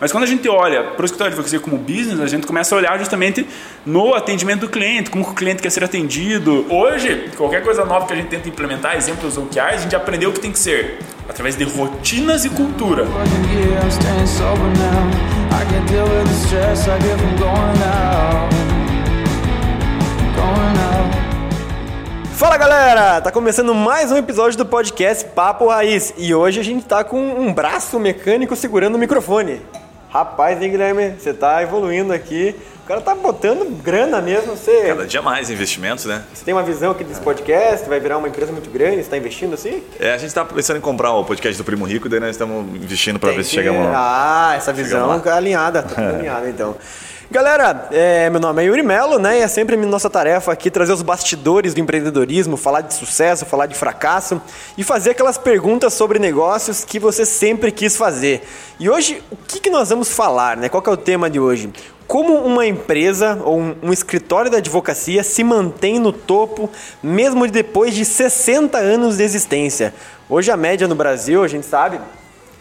Mas quando a gente olha para o escritório de advocacia como business, a gente começa a olhar justamente no atendimento do cliente, como o cliente quer ser atendido. Hoje, qualquer coisa nova que a gente tenta implementar, exemplos OKRs, a gente aprendeu o que tem que ser através de rotinas e cultura. Fala galera, tá começando mais um episódio do podcast Papo Raiz e hoje a gente tá com um braço mecânico segurando o microfone. Rapaz, hein, Guilherme, você tá evoluindo aqui. O cara tá botando grana mesmo. Você, Cada dia mais investimentos, né? você tem uma visão aqui desse podcast, vai virar uma empresa muito grande, você tá investindo assim? É, a gente tá pensando em comprar o podcast do Primo Rico, daí nós estamos investindo para ver se chegamos lá. Ah, essa visão alinhada, tá tudo alinhada então. Galera, é, meu nome é Yuri Melo, né? E é sempre nossa tarefa aqui trazer os bastidores do empreendedorismo, falar de sucesso, falar de fracasso e fazer aquelas perguntas sobre negócios que você sempre quis fazer. E hoje, o que, que nós vamos falar, né? Qual é o tema de hoje? Como uma empresa ou um, um escritório da advocacia se mantém no topo mesmo depois de 60 anos de existência? Hoje a média no Brasil, a gente sabe,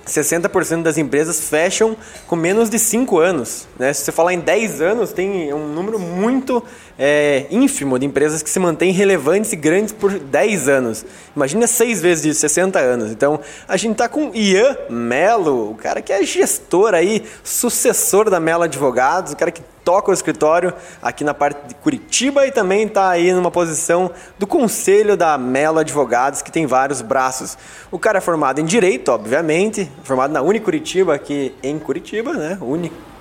60% das empresas fecham com menos de 5 anos. Né? Se você falar em 10 anos, tem um número muito é, ínfimo de empresas que se mantêm relevantes e grandes por 10 anos. Imagina 6 vezes de 60 anos. Então, a gente está com Ian Melo, o cara que é gestor aí, sucessor da Melo Advogados, o cara que toca o escritório aqui na parte de Curitiba e também está aí numa posição do conselho da Melo Advogados, que tem vários braços. O cara é formado em Direito, obviamente, formado na Unicuritiba, aqui em Curitiba, né?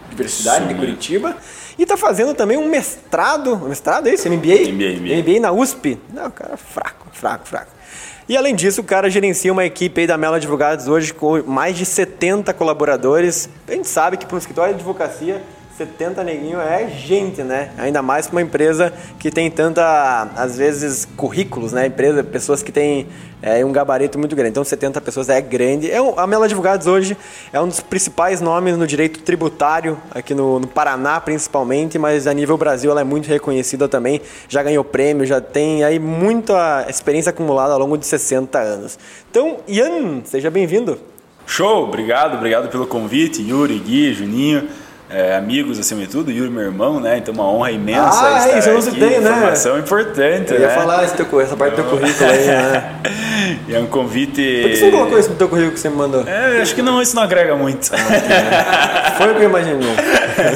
Universidade de Curitiba. E está fazendo também um mestrado, um mestrado é isso? MBA? MBA, MBA na USP. Não, cara, fraco, fraco, fraco. E além disso, o cara gerencia uma equipe aí da Melo Advogados hoje com mais de 70 colaboradores. A gente sabe que para um escritório de advocacia 70 neguinho é gente, né? Ainda mais para uma empresa que tem tanta, às vezes, currículos, né? Empresa, pessoas que têm é, um gabarito muito grande. Então, 70 pessoas é grande. É um, a Melo Advogados hoje é um dos principais nomes no direito tributário, aqui no, no Paraná principalmente, mas a nível Brasil ela é muito reconhecida também. Já ganhou prêmio, já tem aí muita experiência acumulada ao longo de 60 anos. Então, Ian, seja bem-vindo. Show, obrigado, obrigado pelo convite, Yuri, Gui, Juninho. É, amigos acima de tudo, Yuri, meu irmão, né? Então, uma honra imensa Ah, estar isso eu não aqui. citei, né? Informação importante, Eu ia né? falar esse teu, essa parte do teu currículo aí, né? E é um convite. Por que você não colocou isso no teu currículo que você me mandou? É, acho que não, isso não agrega muito. Foi o que eu imaginei.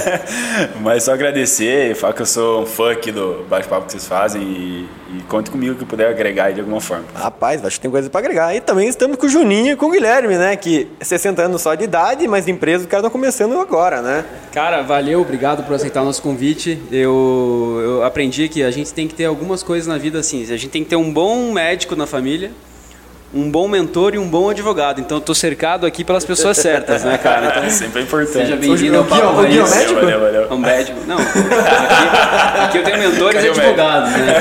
Mas só agradecer e falar que eu sou um fã aqui do bate-papo que vocês fazem e, e conte comigo que eu puder agregar de alguma forma. Rapaz, acho que tem coisa pra agregar. E também estamos com o Juninho e com o Guilherme, né? Que 60 anos só de idade, mas de empresa os caras estão começando agora, né? Cara, valeu, obrigado por aceitar o nosso convite. Eu, eu aprendi que a gente tem que ter algumas coisas na vida assim. A gente tem que ter um bom médico na família, um bom mentor e um bom advogado. Então eu tô cercado aqui pelas pessoas certas, né, cara? Então, Sempre é importante. seja bem-vindo ao Papo Gui é o Raiz. médico? Valeu, valeu. Um médico. Não, aqui, aqui eu tenho mentores e médico? advogados, né?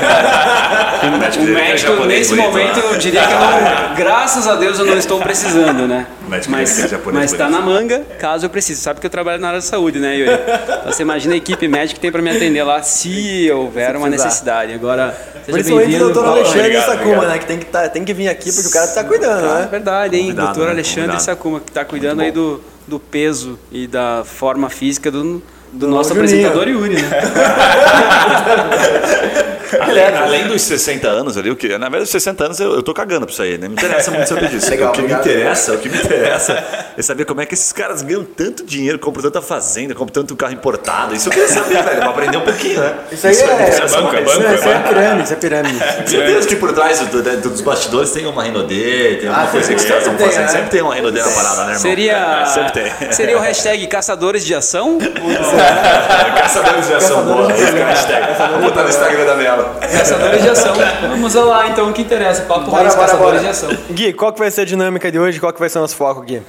O médico, O é médico, nesse bonito, momento, eu diria que eu não, graças a Deus eu não estou precisando, né? Mas, é japonês mas tá bonito. na manga, caso eu precise. Sabe que eu trabalho na área da saúde, né, Yuri? Então você imagina a equipe médica que tem para me atender lá se houver uma precisar. necessidade. Agora, seja Principalmente o bem-vindo. doutor. Alexandre obrigado. né? Que tem que, tá, tem que vir aqui porque o cara tá cuidando, Ah, né? verdade, hein? Convidado, Doutor né? Alexandre Convidado. Sakuma, que está cuidando aí do, do peso e da forma física do, do, nosso Juninho. apresentador Yuri, né? Além, além dos 60 anos ali, o que, na verdade, os 60 anos eu, eu tô cagando pra isso aí, né? Me interessa muito saber disso. Legal, o que obrigado. me interessa, o que me interessa é saber como é que esses caras ganham tanto dinheiro, compram tanta fazenda, compram tanto carro importado. Isso eu queria saber, velho, pra aprender um pouquinho, né? Isso aí é, isso é banco, é isso banco, é, é isso é banco. pirâmide, isso é pirâmide. Certeza que por trás do- do- dos bastidores tem uma Renaudet, tem alguma Ah, coisa que os caras estão sempre tem, fazendo. né? Sempre tem uma Renaudet na parada, né, irmão? Seria, Sempre tem. seria o hashtag caçadores de ação? Caçadores de ação, boa. Vou ficar hashtag. Vou botar no Instagram da Mela. Caçadores de ação. Vamos lá, então, o que interessa. Papo Raiz, Caçadores de Ação. Gui, qual que vai ser a dinâmica de hoje? Qual que vai ser o nosso foco, Gui?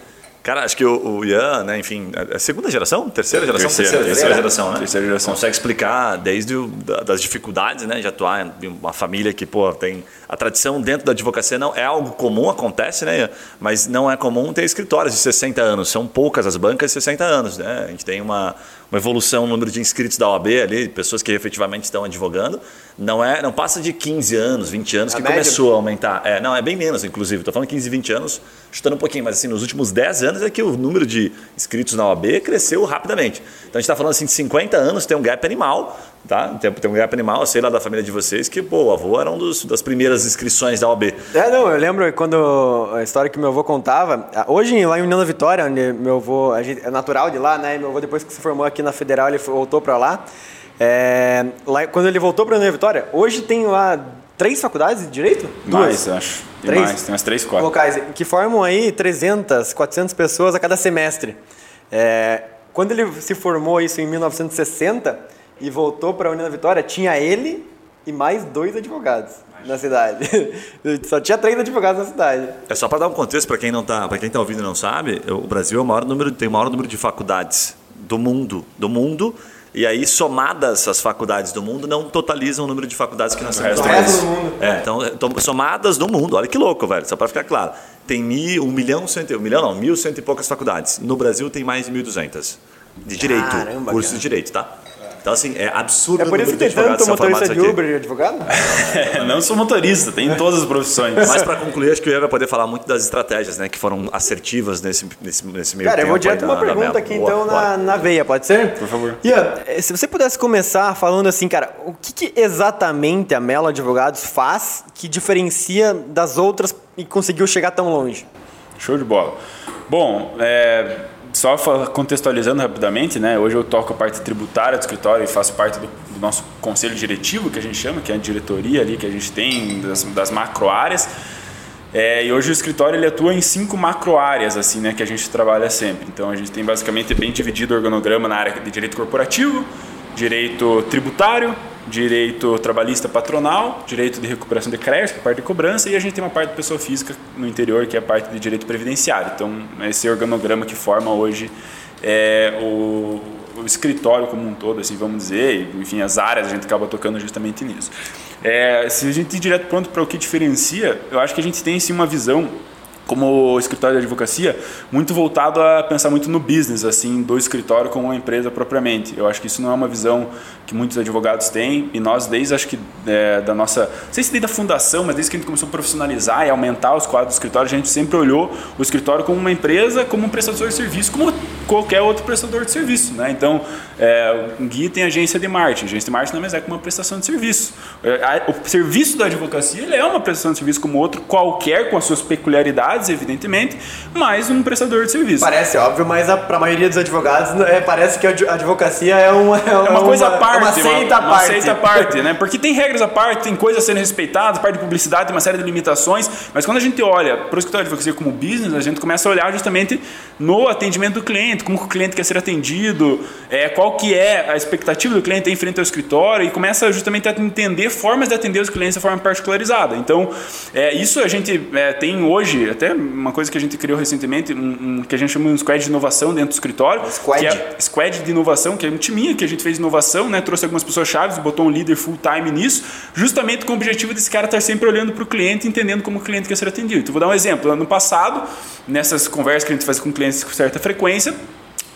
Cara, acho que o, o Ian, né, enfim, é a segunda geração? Terceira geração? Terceira, terceira, terceira. geração, né? Terceira geração. Consegue explicar desde o, da- das dificuldades, né, de atuar em uma família que, pô, tem a tradição dentro da advocacia não é algo comum, acontece, né, Ian? Mas não é comum ter escritórios de 60 anos. São poucas as bancas de 60 anos, né? A gente tem uma, uma evolução no número de inscritos da OAB ali, pessoas que efetivamente estão advogando. Não é, não passa de 15 anos, 20 anos A que média? começou a aumentar. É, não, é bem menos, inclusive. Estou falando 15, 20 anos, chutando um pouquinho, mas assim, nos últimos 10 anos anos é que o número de inscritos na OAB cresceu rapidamente. Então a gente está falando assim de 50 anos, tem um gap animal, tá? Tem, tem um gap animal, sei lá da família de vocês, que pô, o avô era um dos, das primeiras inscrições da OAB. É, não, eu lembro quando a história que meu avô contava. Hoje, lá em União da Vitória, onde meu avô gente, é natural de lá, né? Meu avô, depois que se formou aqui na Federal, ele voltou para lá. É, lá. Quando ele voltou para União da Vitória, hoje tem lá três faculdades de direito? Mais, Duas. acho. Tem três? mais, tem umas três, quatro. Locais, que formam aí 300, 400 pessoas a cada semestre. É, quando ele se formou isso em 1960 e voltou para a União da Vitória, tinha ele e mais dois advogados na cidade. Só tinha três advogados na cidade. É só para dar um contexto para quem não tá, para quem está ouvindo e não sabe, o Brasil é o maior número, tem o maior número de faculdades do mundo, do mundo e aí, somadas as faculdades do mundo, não totalizam o número de faculdades que nós temos no país. do mundo. É, então, somadas do mundo, olha que louco, velho, só para ficar claro. Tem mil, um milhão, cento, um milhão não, mil cento e poucas faculdades. No Brasil tem mais de mil duzentas. De direito, Caramba, curso cara. de direito, tá? Então, assim, é absurdo É por isso que tem tanto motorista de Uber e advogado? Não sou motorista, tem em todas as profissões. Mas para concluir, acho que o Ian vai poder falar muito das estratégias, né? Que foram assertivas nesse, nesse, nesse meio Cara, tempo. eu vou direto uma da, pergunta da aqui Boa, então na, na veia, pode ser? Por favor. Ian, eh, se você pudesse começar falando assim, cara, o que, que exatamente a Melo Advogados faz que diferencia das outras e conseguiu chegar tão longe? Show de bola. Bom, é, só contextualizando rapidamente, né? Hoje eu toco a parte tributária do escritório e faço parte do, do nosso conselho diretivo, que a gente chama, que é a diretoria ali que a gente tem das, das macro áreas. É, e hoje o escritório ele atua em cinco macro áreas, assim, né, que a gente trabalha sempre. Então a gente tem basicamente bem dividido o organograma na área de direito corporativo, direito tributário, direito trabalhista patronal, direito de recuperação de crédito, é parte de cobrança, e a gente tem uma parte de pessoa física no interior, que é a parte de direito previdenciário. Então, esse organograma que forma hoje é, o, o escritório como um todo, assim, vamos dizer, enfim, as áreas a gente acaba tocando justamente nisso. É, se a gente ir direto pronto para o que diferencia, eu acho que a gente tem sim uma visão como escritório de advocacia, muito voltado a pensar muito no business, assim, do escritório como uma empresa propriamente. Eu acho que isso não é uma visão que muitos advogados têm e nós, desde acho que é, da nossa, não sei se desde a fundação, mas desde que a gente começou a profissionalizar e aumentar os quadros do escritório, a gente sempre olhou o escritório como uma empresa, como um prestador de serviço, como qualquer outro prestador de serviço, né? Então, é, o Gui tem agência de marketing, agência de marketing não é mais é uma prestação de serviço. É, O serviço da advocacia ele é uma prestação de serviço como outro qualquer, com as suas peculiaridades, evidentemente, mas um prestador de serviço. Parece óbvio, mas para a maioria dos advogados é, parece que a adv- advocacia é uma, é É uma coisa à parte, uma seita à uma, parte. seita à parte, né? Porque tem regras à parte, tem coisas a serem respeitadas, parte de publicidade, tem uma série de limitações, mas quando a gente olha para o escritório de advocacia como business, a gente começa a olhar justamente no atendimento do cliente, como o cliente quer ser atendido, é, qual que é a expectativa do cliente em frente ao escritório e começa justamente a entender formas de atender os clientes de forma particularizada. Então, é, isso a gente é, tem hoje, até uma coisa que a gente criou recentemente, um, um, que a gente chama de um squad de inovação dentro do escritório, Squad? é squad de inovação, que é um timinho que a gente fez inovação, né? Trouxe algumas pessoas chaves, botou um líder full time nisso, justamente com o objetivo desse cara estar sempre olhando para o cliente, entendendo como o cliente quer ser atendido. Então, vou dar um exemplo. Ano passado, nessas conversas que a gente faz com clientes com certa frequência,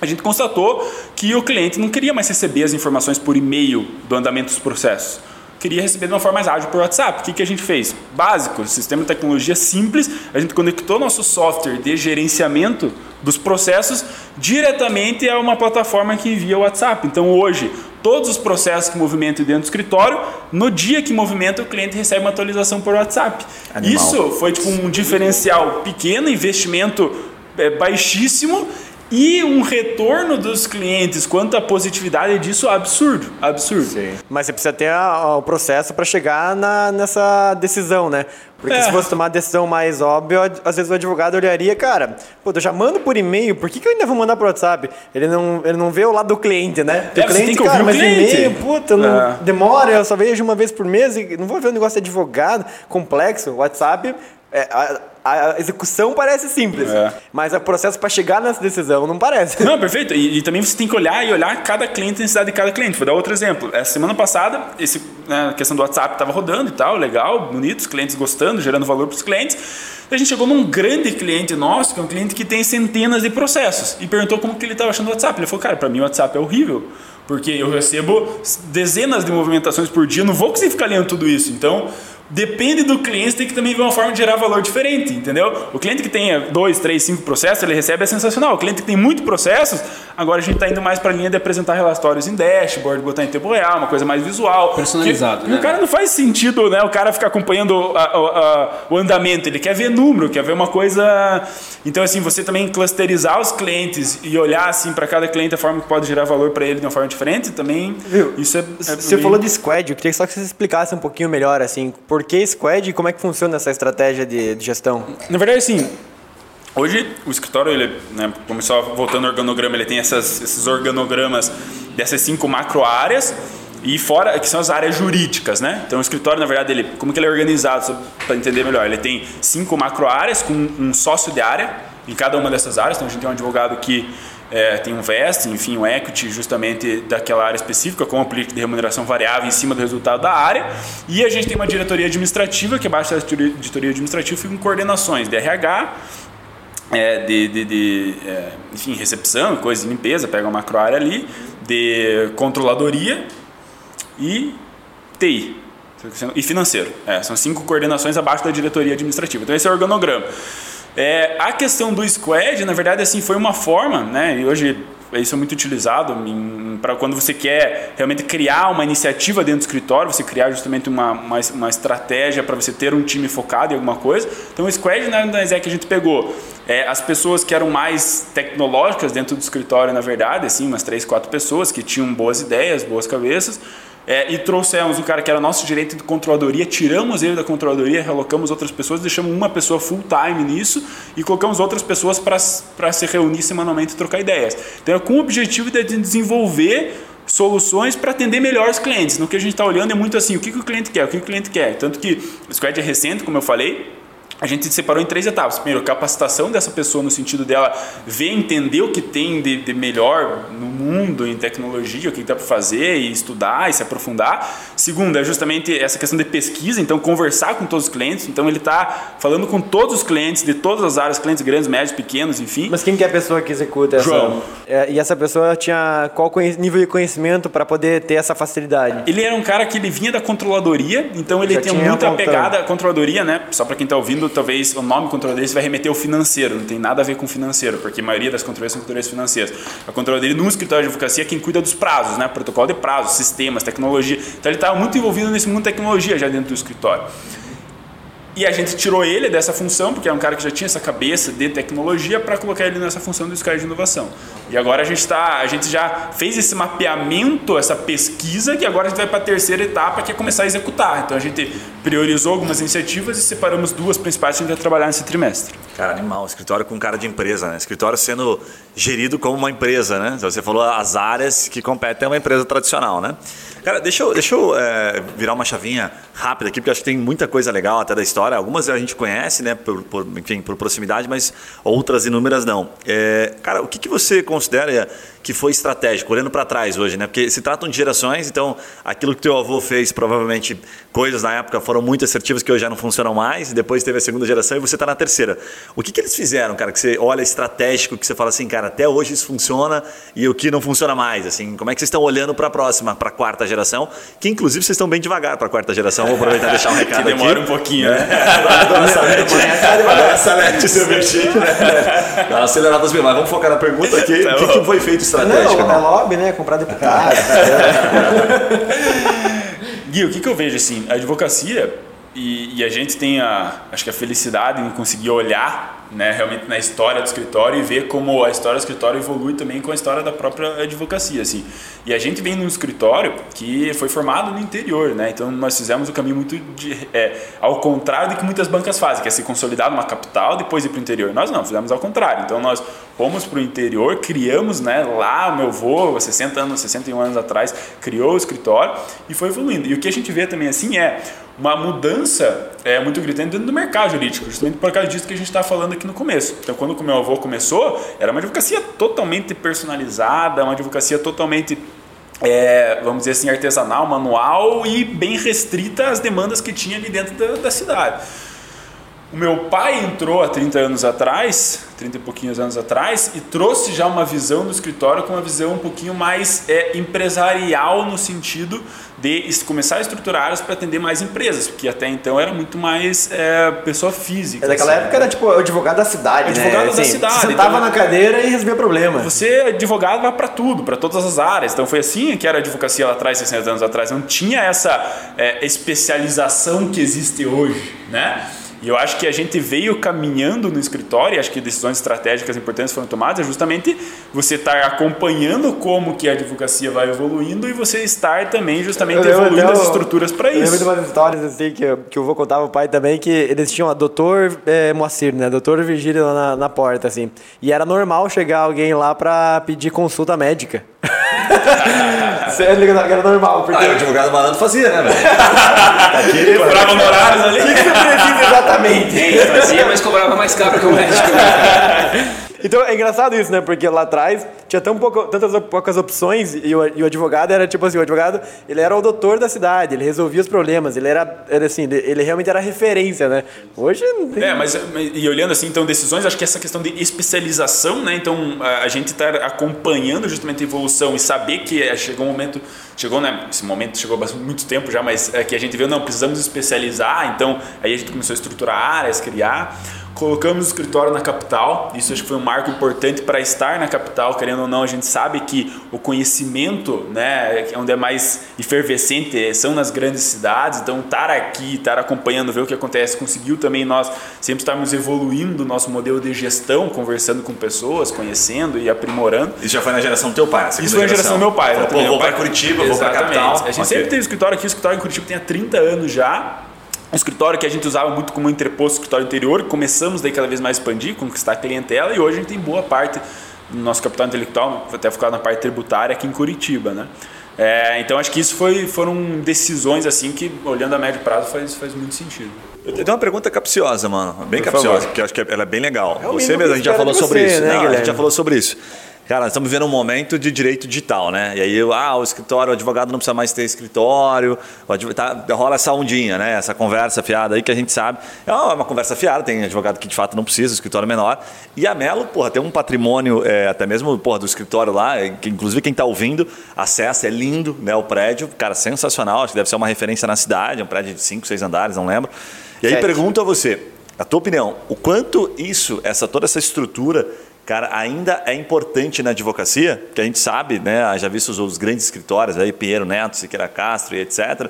a gente constatou que o cliente não queria mais receber as informações por e-mail do andamento dos processos. Queria receber de uma forma mais ágil por WhatsApp. O que, que a gente fez? Básico, sistema de tecnologia simples. A gente conectou nosso software de gerenciamento dos processos diretamente a uma plataforma que envia o WhatsApp. Então hoje, todos os processos que movimentam dentro do escritório, no dia que movimenta, o cliente recebe uma atualização por WhatsApp. Animal. Isso foi tipo um diferencial pequeno, investimento é, baixíssimo e um retorno dos clientes quanto à positividade disso absurdo, absurdo. Mas você precisa ter o processo para chegar na- nessa decisão, né? Porque É. se fosse tomar a decisão mais óbvia, às vezes o advogado olharia, cara, pô, eu já mando por e-mail, por que, que eu ainda vou mandar por WhatsApp? Ele não, ele não vê o lado do cliente, né? É, você tem que ouvir o mas cliente. e-mail, puta, não, É. demora, eu só vejo uma vez por mês e não vou ver um negócio de advogado complexo. O WhatsApp, é, a, a execução parece simples, É. mas o processo para chegar nessa decisão não parece. Não, perfeito. E, e também você tem que olhar e olhar cada cliente, a necessidade de cada cliente. Vou dar outro exemplo. Essa semana passada, esse, né, a questão do WhatsApp estava rodando e tal, legal, bonito, os clientes gostando, gerando valor para os clientes. A gente chegou num grande cliente nosso, que é um cliente que tem centenas de processos, e perguntou como que ele estava achando o WhatsApp. Ele falou, cara, para mim o WhatsApp é horrível. Porque eu recebo dezenas de movimentações por dia, não vou conseguir ficar lendo tudo isso. Então, Depende do cliente, tem que também ver uma forma de gerar valor diferente, entendeu? O cliente que tem dois, três, cinco processos, ele recebe é sensacional. O cliente que tem muitos processos, agora a gente está indo mais para a linha de apresentar relatórios em dashboard, botar em tempo real, uma coisa mais visual. Personalizado, que, né? O cara não faz sentido, né? O cara ficar acompanhando a, a, a, o andamento, ele quer ver número, quer ver uma coisa. Então, assim, você também clusterizar os clientes e olhar assim para cada cliente a forma que pode gerar valor para ele de uma forma diferente, também. Viu? Isso é. é Você bem- falou de squad, eu queria só que você explicasse um pouquinho melhor, assim, por que squad e como é que funciona essa estratégia de, de gestão? Na verdade, assim, hoje o escritório, ele, né, como só voltando ao organograma, ele tem essas, esses organogramas dessas cinco macro áreas e fora, que são as áreas jurídicas, né? Então o escritório, na verdade, ele, como que ele é organizado, para entender melhor, ele tem cinco macro áreas com um sócio de área em cada uma dessas áreas. Então a gente tem um advogado que é, tem um VEST, enfim, um equity justamente daquela área específica, com política de remuneração variável em cima do resultado da área. E a gente tem uma diretoria administrativa, que abaixo da diretoria administrativa ficam coordenações de RH, é, de, de, de, é, enfim, recepção, coisa de limpeza, pega uma macro área ali, de controladoria e TI. E financeiro. É, são cinco coordenações abaixo da diretoria administrativa. Então esse é o organograma. É, a questão do squad, na verdade, assim, foi uma forma, né? E hoje isso é muito utilizado para quando você quer realmente criar uma iniciativa dentro do escritório, você criar justamente uma, uma, uma estratégia para você ter um time focado em alguma coisa. Então o squad na né, é que a gente pegou é, as pessoas que eram mais tecnológicas dentro do escritório, na verdade, assim, umas três, quatro pessoas que tinham boas ideias, boas cabeças. É, e trouxemos um cara que era nosso gerente de controladoria, tiramos ele da controladoria, relocamos outras pessoas, deixamos uma pessoa full time nisso e colocamos outras pessoas para se reunir semanalmente e trocar ideias. Então é com o objetivo de desenvolver soluções para atender melhor os clientes. No que a gente está olhando é muito assim, o que, que o cliente quer, o que, que o cliente quer. Tanto que o Squad é recente, como eu falei, a gente separou em três etapas. Primeiro, capacitação dessa pessoa no sentido dela ver, entender o que tem de, de melhor no mundo em tecnologia, o que dá para fazer e estudar e se aprofundar. Segundo, é justamente essa questão de pesquisa, então conversar com todos os clientes. Então ele está falando com todos os clientes de todas as áreas, clientes grandes, médios, pequenos, enfim. Mas quem que é a pessoa que executa essa? João. É, e essa pessoa tinha qual nível de conhecimento para poder ter essa facilidade? Ele era um cara que ele vinha da controladoria, então ele Já tinha tinha muita pegada controladoria, né? Só para quem está ouvindo, talvez o nome controladoria vai remeter ao financeiro, não tem nada a ver com financeiro, porque a maioria das controladorias são controladorias financeiras. A controladoria no escritório de advocacia é quem cuida dos prazos, né? Protocolo de prazos, sistemas, tecnologia. Então ele estava muito envolvido nesse mundo de tecnologia já dentro do escritório. E a gente tirou ele dessa função, porque é um cara que já tinha essa cabeça de tecnologia, para colocar ele nessa função do Sky de inovação. E agora a gente, tá, a gente já fez esse mapeamento, essa pesquisa, que agora a gente vai para a terceira etapa, que é começar a executar. Então a gente priorizou algumas iniciativas e separamos duas principais que a gente vai trabalhar nesse trimestre. Cara, animal. Escritório com cara de empresa, né? Escritório sendo gerido como uma empresa, né? Então, você falou as áreas que competem a uma empresa tradicional, né? Cara, deixa eu, deixa eu é, virar uma chavinha rápida aqui, porque acho que tem muita coisa legal até da história. Algumas a gente conhece, né, por, por enfim, por proximidade, mas outras inúmeras não. É, cara, o que, que você considera que foi estratégico, olhando para trás hoje, né? Porque se tratam de gerações, então aquilo que teu avô fez, provavelmente coisas na época foram muito assertivas que hoje já não funcionam mais, e depois teve a segunda geração e você está na terceira. O que, que eles fizeram, cara, que você olha estratégico, que você fala assim, cara, até hoje isso funciona e o que não funciona mais, assim, como é que vocês estão olhando para a próxima, para a quarta geração, que inclusive vocês estão bem devagar para a quarta geração, vou aproveitar e deixar um recado que demora aqui. um pouquinho, né? Dona Salete, Dona Salete, seu? Dá uma acelerada mas vamos focar na pergunta aqui, o que, que foi feito estratégico? Não, né? é lobby, né? Comprar deputado. Gui, o que, que eu vejo assim? A advocacia, e, e, a gente tem a, acho que a felicidade em conseguir olhar né, realmente na história do escritório e ver como a história do escritório evolui também com a história da própria advocacia. Assim. E a gente vem num escritório que foi formado no interior, né? então nós fizemos o caminho muito de, é, ao contrário do que muitas bancas fazem, que é se consolidar numa capital depois ir para o interior. Nós não, fizemos ao contrário. Então nós fomos para o interior, criamos né, lá, o meu avô, 60 anos, 61 anos atrás, criou o escritório e foi evoluindo. E o que a gente vê também assim é uma mudança é, muito gritante dentro do mercado jurídico, justamente por causa disso que a gente está falando aqui no começo. Então, quando o meu avô começou, era uma advocacia totalmente personalizada, uma advocacia totalmente é, vamos dizer assim, artesanal, manual e bem restrita às demandas que tinha ali dentro da, da cidade. O meu pai entrou há 30 anos atrás, 30 e pouquinhos anos atrás, e trouxe já uma visão do escritório com uma visão um pouquinho mais é, empresarial no sentido de começar a estruturar áreas para atender mais empresas, porque até então era muito mais é, pessoa física. É, naquela assim. época era tipo advogado da cidade, Advogado né? da Assim, cidade, Você sentava então- na cadeira e resolvia problema. Você, advogado, vai para tudo, para todas as áreas. Então foi assim que era a advocacia lá atrás, 60 anos atrás. Não tinha essa é, especialização que existe hoje, né? E eu acho que a gente veio caminhando no escritório, e acho que decisões estratégicas importantes foram tomadas, é justamente você estar acompanhando como que a advocacia vai evoluindo e você estar também justamente Eu evoluindo até as estruturas para Eu lembro de isso. umas histórias assim que, eu- que eu vou contar pro pai também, que eles tinham a doutor é, Moacir, né? Doutor Virgílio na, na porta, assim. E era normal chegar alguém lá pra pedir consulta médica. Sério, que era normal, porque. Ah, o advogado malandro fazia, né, velho? Cobrava honorários ali. O que, que você precisa exatamente? Fazia, mas cobrava mais caro que o médico. Então é engraçado isso, né? Porque lá atrás tinha tão pouco, tantas poucas opções e o, e o advogado era tipo assim, o advogado ele era o doutor da cidade, ele resolvia os problemas, ele era, era assim, ele, realmente era referência, né? Hoje não tem. É, mas e olhando assim, então, decisões, acho que essa questão de especialização, né? Então, a, a gente está acompanhando justamente a evolução e saber que é, chegou um momento, chegou, né? Esse momento chegou há muito tempo já, mas é que a gente viu, não, precisamos especializar, então aí a gente começou a estruturar áreas, criar. Colocamos o escritório na capital, isso acho que foi um marco importante para estar na capital, querendo ou não, a gente sabe que o conhecimento, né, é onde é mais efervescente, são nas grandes cidades, então estar aqui, estar acompanhando, ver o que acontece, conseguiu também nós sempre estarmos evoluindo o nosso modelo de gestão, conversando com pessoas, conhecendo e aprimorando. Isso já foi na geração do teu pai, a Isso foi a geração do meu pai. Falou, Pô, exatamente. vou para Curitiba, vou para Exatamente. capital. A gente Ok. sempre teve escritório aqui, o escritório em Curitiba tem há 30 anos já. Um escritório que a gente usava muito como entreposto escritório interior. Começamos daí cada vez mais a expandir, conquistar a clientela e hoje a gente tem boa parte do nosso capital intelectual, até ficar na parte tributária aqui em Curitiba, né? É, então acho que isso foi, foram decisões assim que, olhando a médio prazo, faz, faz muito sentido. Eu tenho uma pergunta capciosa, mano. Bem Por capciosa, favor. porque eu acho que ela é bem legal. É você mesmo, a que gente já falou sobre você, isso. né, Não, a gente já falou sobre isso. Cara, nós estamos vivendo um momento de direito digital, né? E aí, ah, o escritório, o advogado não precisa mais ter escritório, tá, rola essa ondinha, né? Essa conversa fiada aí que a gente sabe. É uma, conversa fiada, tem advogado que de fato não precisa, escritório menor. E a Melo, porra, tem um patrimônio, é, até mesmo, porra, do escritório lá, é, que inclusive quem está ouvindo, acessa, é lindo, né? O prédio, cara, sensacional, acho que deve ser uma referência na cidade, é um prédio de 5, 6 andares, não lembro. E aí Sete. pergunto a você, a tua opinião, o quanto isso, essa toda essa estrutura, cara, ainda é importante na advocacia? Que a gente sabe, né, já visto os, os grandes escritórios, aí Pinheiro Neto, Siqueira Castro e etc,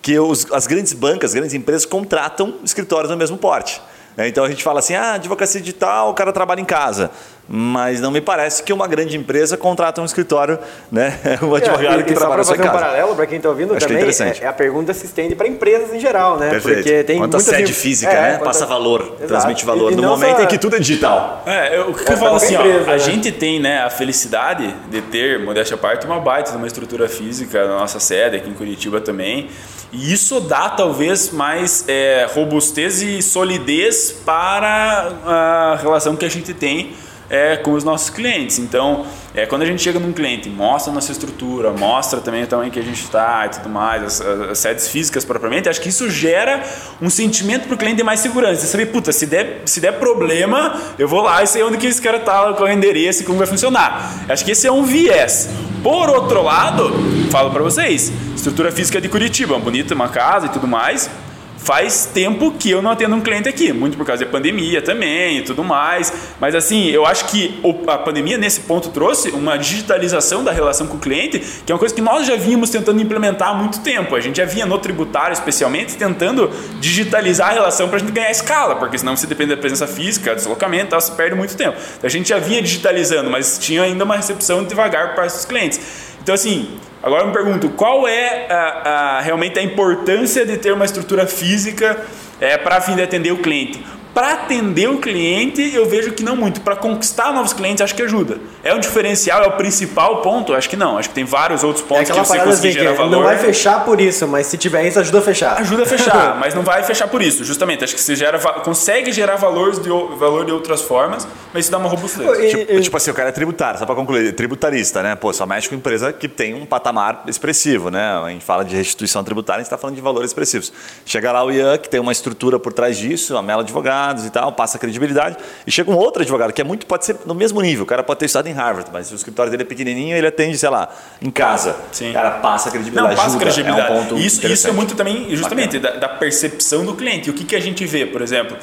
que os- as grandes bancas, as grandes empresas contratam escritórios do mesmo porte. Né? Então a gente fala assim, ah, advocacia digital, o cara trabalha em casa. Mas não me parece que uma grande empresa contrata um escritório, né? Um advogado É, que e só trabalha para fazer um casa. paralelo, para quem está ouvindo Acho que é também, interessante. é, a pergunta se estende para empresas em geral, né? Perfeito. Porque tem Quanto a muitas sede física, É, né? quanto Passa valor, Exato. transmite valor. E- e no momento só- em que tudo é digital. É, eu, o que É, eu falo pra assim, qualquer ó, empresa, a né? gente tem né, a felicidade de ter, modéstia à parte, uma baita de uma estrutura física na nossa sede, aqui em Curitiba também. E isso dá talvez mais é, robustez e solidez para a relação que a gente tem é, com os nossos clientes. Então, é, quando a gente chega num cliente, mostra a nossa estrutura, mostra também o tamanho que a gente está e tudo mais, as, as- sedes físicas propriamente, acho que isso gera um sentimento para o cliente de mais segurança. Você saber, puta, se der, se der problema, eu vou lá e sei onde que esse cara tá, qual é o endereço e como vai funcionar. Acho que esse é um viés. Por outro lado, falo para vocês, estrutura física de Curitiba, bonita, uma casa e tudo mais, Faz tempo que eu não atendo um cliente aqui, muito por causa da pandemia também e tudo mais. Mas assim, eu acho que a pandemia nesse ponto trouxe uma digitalização da relação com o cliente, que é uma coisa que nós já vínhamos tentando implementar há muito tempo. A gente já vinha no tributário, especialmente, tentando digitalizar a relação para a gente ganhar escala, porque senão você depende da presença física, deslocamento, tal, você perde muito tempo. Então a gente já vinha digitalizando, mas tinha ainda uma recepção devagar para esses clientes. Então assim, Agora eu me pergunto, qual é a- a- realmente a importância de ter uma estrutura física é, para fim de atender o cliente? Para atender o cliente, eu vejo que não muito. Para conquistar novos clientes, acho que ajuda. É um diferencial, é o principal ponto? Acho que não. Acho que tem vários outros É pontos que aquela você conseguir assim, que gerar valor. não vai fechar por isso, mas se tiver isso, ajuda a fechar. Ajuda a fechar, mas não vai fechar por isso. Justamente, acho que você gera, consegue gerar valores de, valor de outras formas, mas isso dá uma robustez. E- Tipo, e- tipo assim, o cara é tributário, só pra concluir, tributarista, né? Pô, só mexe com empresa que tem um patamar expressivo, né? A gente fala de restituição tributária, a gente está falando de valores expressivos. Chega lá o Ian, que tem uma estrutura por trás disso, a Mela Advogados, advogados e tal, passa credibilidade. E chega um outro advogado, que é muito, pode ser no mesmo nível. O cara pode ter estudado em Harvard, mas o escritório dele é pequenininho ele atende, sei lá, em casa. Sim. O cara passa credibilidade. Não, passa ajuda, credibilidade. É um isso, isso é muito também, justamente, da, da percepção do cliente. E o que, que a gente vê, por exemplo,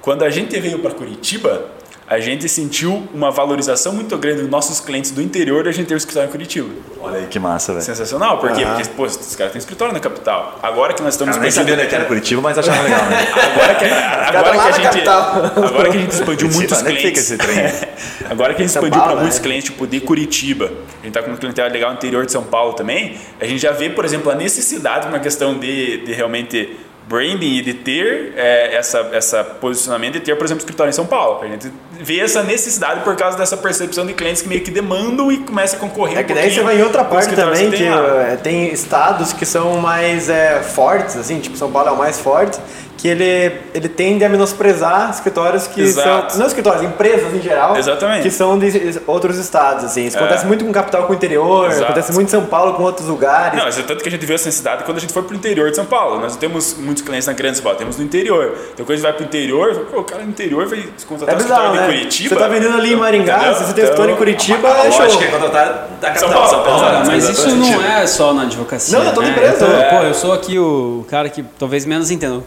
quando a gente veio para Curitiba, a gente sentiu uma valorização muito grande dos nossos clientes do interior da gente ter o escritório em Curitiba. Olha aí que massa, velho. Sensacional, por quê? Porque, pô, os caras têm escritório na capital. Agora que nós estamos Eu nem sabia onde é que era Curitiba, mas achava legal, né? Agora que, agora que a gente, capital. agora que a gente expandiu Curitiba, muitos é clientes. fica esse trem? agora que a gente São expandiu para muitos né? clientes, tipo de Curitiba, a gente tá com uma clientela legal no interior de São Paulo também, a gente já vê, por exemplo, a necessidade, uma questão de, de realmente branding e de ter é, essa, essa posicionamento de ter, por exemplo, escritório em São Paulo. A gente vê essa necessidade por causa dessa percepção de clientes que meio que demandam e começa a concorrer É um que daí você vai em outra parte também, tem que é, tem estados que são mais é, fortes, assim, tipo São Paulo é o mais forte, que ele, ele tende a menosprezar escritórios que Exato. são. Não escritórios, empresas em geral. Exatamente. Que são de outros estados, assim. Isso É. acontece muito com capital com o interior, Exato. acontece muito em São Paulo com outros lugares. Não, mas é tanto que a gente viu essa necessidade quando a gente foi pro interior de São Paulo. Nós não temos muitos clientes na grande São Paulo, temos no interior. Então quando a gente vai pro interior, pô, o cara no interior vai se contratar É um escritório bizarro, de né? Curitiba. Você tá vendendo ali em Maringá, Entendeu? se você tem escritório em Então, Curitiba, é show. lógica é contratar da São capital, Paulo, São Paulo. Paulo, Cara, mas isso não é só na advocacia. Não, é toda né? empresa. Então, É. pô, eu sou aqui o cara que talvez menos entenda.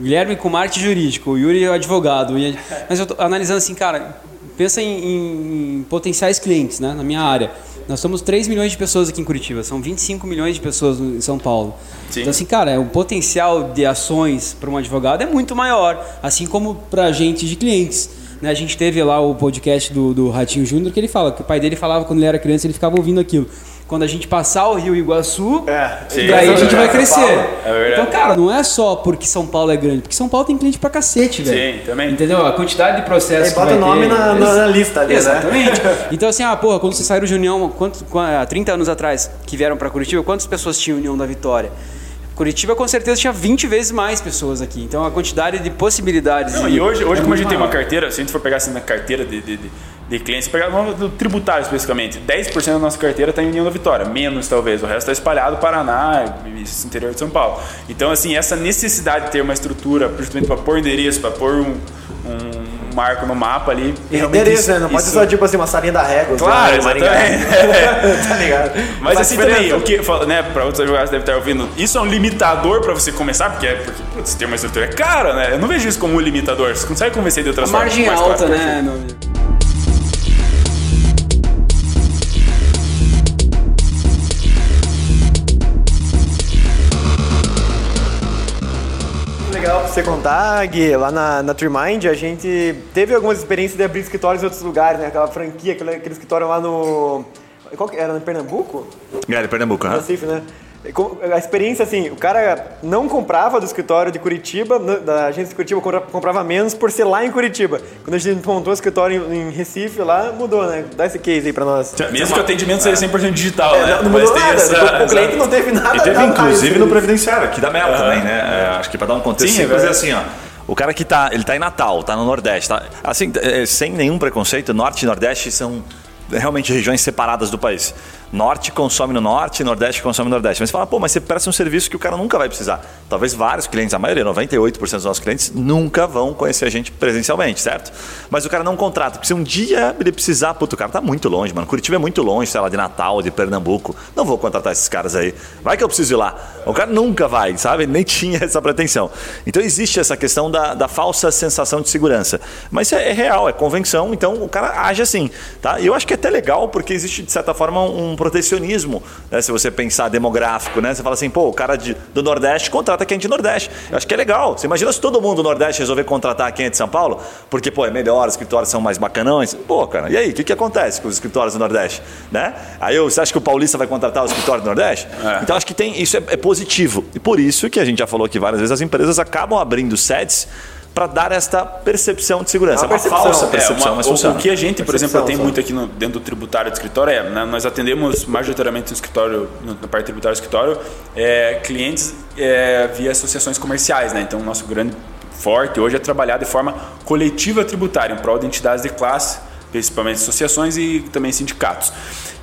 Guilherme com marketing jurídico, o Yuri é o advogado. e- Mas eu tô analisando assim, cara, pensa em, em potenciais clientes, né, na minha área. Nós somos 3 milhões de pessoas aqui em Curitiba, são 25 milhões de pessoas em São Paulo. Sim. Então, assim, cara, o potencial de ações para um advogado é muito maior, assim como para gente de clientes. Né, a gente teve lá o podcast do, do Ratinho Júnior que ele fala que o pai dele falava quando ele era criança, ele ficava ouvindo aquilo. Quando a gente passar o Rio Iguaçu, É, Sim. daí a gente vai crescer. É então, cara, não é só porque São Paulo é grande, porque São Paulo tem cliente pra cacete, velho. Sim, também. Entendeu? A quantidade de processos Aí bota o nome ter. na, na- na lista ali, né? Exatamente. Então, assim, ah, porra, quando vocês saíram de União, quanto, qua- há 30 anos atrás, que vieram pra Curitiba, quantas pessoas tinham União da Vitória? Curitiba com certeza tinha 20 vezes mais pessoas aqui. Então a quantidade de possibilidades. Não, e hoje, hoje é como a gente tem uma maior. carteira, se a gente for pegar assim na carteira de, de, de, de clientes, pegar no do tributário especificamente, 10% da nossa carteira está em União da Vitória, menos talvez, o resto está espalhado Paraná e esse interior de São Paulo. Então, assim, essa necessidade de ter uma estrutura, principalmente para pôr endereço, para pôr um, um marco no mapa ali. E endereço, isso- né? Não pode ser isso- só tipo assim, uma salinha da régua. Claro, assim, Maringá. exatamente. tá ligado? Mas Faz assim diferença. também, o que, né, para outros advogados devem estar ouvindo, isso é um limitador para você começar, porque, é- porque putz, ter uma estrutura é cara, né? Eu não vejo isso como um limitador, você consegue convencer de A outras formas. margem mais alta, né, Legal pra você contar, Gui. Lá na, na Trimind a gente teve algumas experiências de abrir escritórios em outros lugares, né? Aquela franquia, aquele, aquele escritório lá no. Qual que era? No Pernambuco? Galera, Pernambuco, No né? Recife, né? A experiência, assim, o cara não comprava do escritório de Curitiba, da agência de Curitiba, compra- comprava menos por ser lá em Curitiba. Quando a gente montou o escritório em, Recife, lá mudou, né? Dá esse case aí pra nós. Mesmo que o atendimento seja 100% digital, É, né? não, não Mas mudou tem nada. essa- o cliente não teve nada E teve inclusive mais. no previdenciário, aqui da Mel também, né? É, acho que para dar um contexto Sim, é é assim, ó. O cara que tá, ele tá em Natal, tá no Nordeste, tá? Assim, é, sem nenhum preconceito, Norte e Nordeste são realmente regiões separadas do país. Norte consome no Norte, Nordeste consome no Nordeste. Mas você fala, pô, mas você presta um serviço que o cara nunca vai precisar. Talvez vários clientes, a maioria, 98% dos nossos clientes, nunca vão conhecer a gente presencialmente, certo? Mas o cara não contrata, porque se um dia ele precisar, puto, o cara tá muito longe, mano. Curitiba é muito longe, sei lá, de Natal, de Pernambuco. Não vou contratar esses caras aí. Vai que eu preciso ir lá. O cara nunca vai, sabe? Nem tinha essa pretensão. Então existe essa questão da, da falsa sensação de segurança. Mas é, é real, é convenção, então o cara age assim, tá? E eu acho que é até legal, porque existe, de certa forma, um protecionismo, né? Se você pensar demográfico, né? Você fala assim, pô, o cara de, do Nordeste contrata quem é de Nordeste. Eu acho que é legal. Você imagina se todo mundo do Nordeste resolver contratar quem é de São Paulo, porque, pô, é melhor, os escritórios são mais bacanões. Pô, cara, e aí, o que, que acontece com os escritórios do Nordeste? Né? Aí você acha que o paulista vai contratar o escritório do Nordeste? É. Então acho que tem, isso é, é positivo. E por isso que a gente já falou aqui várias vezes, as empresas acabam abrindo sedes para dar esta percepção de segurança. É uma percepção. falsa É, percepção, uma- mas o- funciona. O que a gente, por exemplo, tem muito aqui no- dentro do tributário do escritório é, né, nós atendemos majoritariamente no escritório, na parte tributária do escritório, é, clientes é, via associações comerciais, né? Então, o nosso grande forte hoje é trabalhar de forma coletiva tributária, em prol de entidades de classe, principalmente associações e também sindicatos.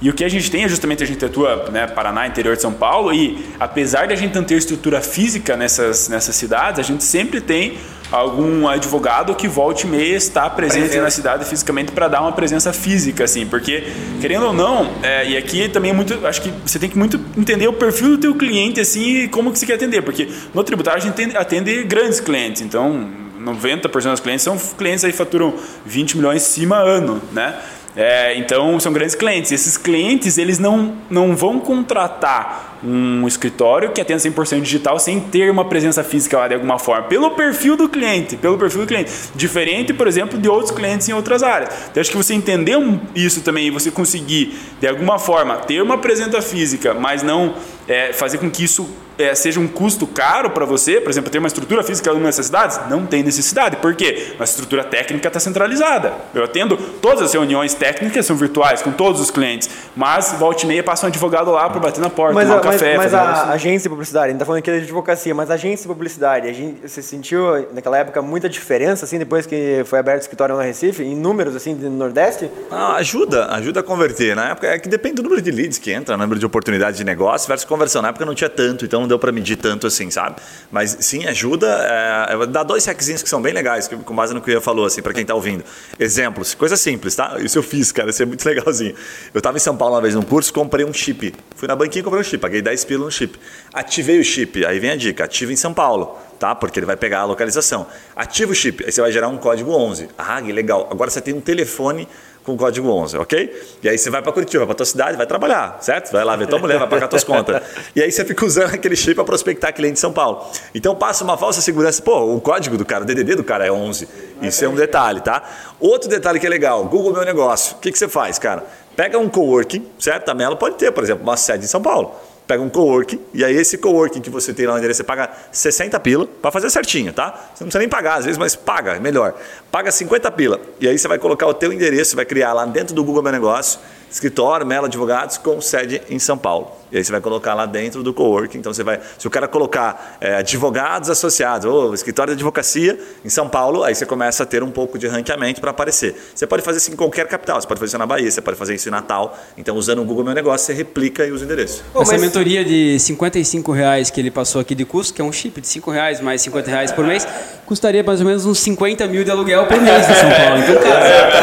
E o que a gente tem é justamente a gente atua, né, Paraná, interior de São Paulo, e apesar de a gente não ter estrutura física nessas, nessas cidades, a gente sempre tem algum advogado que volte e meia está presente Presente. na cidade fisicamente para dar uma presença física, assim, porque querendo ou não, é, e aqui também é muito, acho que você tem que muito entender o perfil do teu cliente, assim, e como que você quer atender, porque no tributário a gente atende, grandes clientes, então 90% dos clientes são clientes aí que faturam 20 milhões em cima ano, né? É, então são grandes clientes. Esses clientes eles não, não vão contratar um escritório que atenda 100% digital sem ter uma presença física lá de alguma forma, pelo perfil do cliente, pelo perfil do cliente, diferente, por exemplo, de outros clientes em outras áreas. Então acho que você entender isso também e você conseguir de alguma forma ter uma presença física, mas não é, fazer com que isso é, seja um custo caro para você, por exemplo, ter uma estrutura física numa necessidades? Não tem necessidade. Por quê? Uma estrutura técnica está centralizada. Eu atendo todas as reuniões técnicas, são virtuais, com todos os clientes, mas volta e meia passa um advogado lá para bater na porta, Mas, tomar a, um mas, café, mas um a negócio. agência de publicidade, a gente tá falando aqui de advocacia, mas a agência de publicidade, a gente, você sentiu naquela época muita diferença, assim, depois que foi aberto o escritório no Recife, em números, assim, do Nordeste? Ah, ajuda, ajuda a converter. Na época é que depende do número de leads que entra, número de oportunidades de negócio versus conversão. Na época não tinha tanto, então não deu para medir tanto assim, sabe? Mas sim, ajuda. É, dá dois hackzinhos que são bem legais, com base no que eu falou, assim, para quem tá ouvindo. Exemplos, coisa simples, tá? Isso eu fiz, cara, isso é muito legalzinho. Eu tava em São Paulo uma vez num curso, comprei um chip. Fui na banquinha e comprei um chip, paguei 10 pila no chip. Ativei o chip, aí vem a dica, ativa em São Paulo tá? Porque ele vai pegar a localização. Ativa o chip, aí você vai gerar um código 11. Ah, que legal. Agora você tem um telefone com código 11, ok? E aí você vai para Curitiba, para tua cidade, vai trabalhar, certo? Vai lá ver tua mulher, vai pagar tuas contas. E aí você fica usando aquele chip para prospectar cliente em São Paulo. Então passa uma falsa segurança. Pô, o código do cara, o DDD do cara é 11. Isso é um detalhe, tá? Outro detalhe que é legal, Google Meu Negócio. O que, que você faz, cara? Pega um coworking, certo? A Melo pode ter, por exemplo, uma sede em São Paulo pega um coworking, e aí esse coworking que você tem lá no endereço, você paga 60 pila para fazer certinho, tá? Você não precisa nem pagar, às vezes, mas paga, é melhor. Paga 50 pila, e aí você vai colocar o teu endereço, vai criar lá dentro do Google Meu Negócio, escritório, Melo Advogados, com sede em São Paulo. E aí você vai colocar lá dentro do coworking, então você vai, se o cara colocar é, advogados associados, ou escritório de advocacia em São Paulo, aí você começa a ter um pouco de ranqueamento para aparecer. Você pode fazer isso em qualquer capital, você pode fazer isso na Bahia, você pode fazer isso em Natal, então usando o Google Meu Negócio, você replica e usa o endereço. Pô, Essa mas- mentoria de 55 reais que ele passou aqui de custo, que é um chip de 5 reais mais 50 reais por mês, custaria mais ou menos uns 50 mil de aluguel por mês em São Paulo. Então, cara,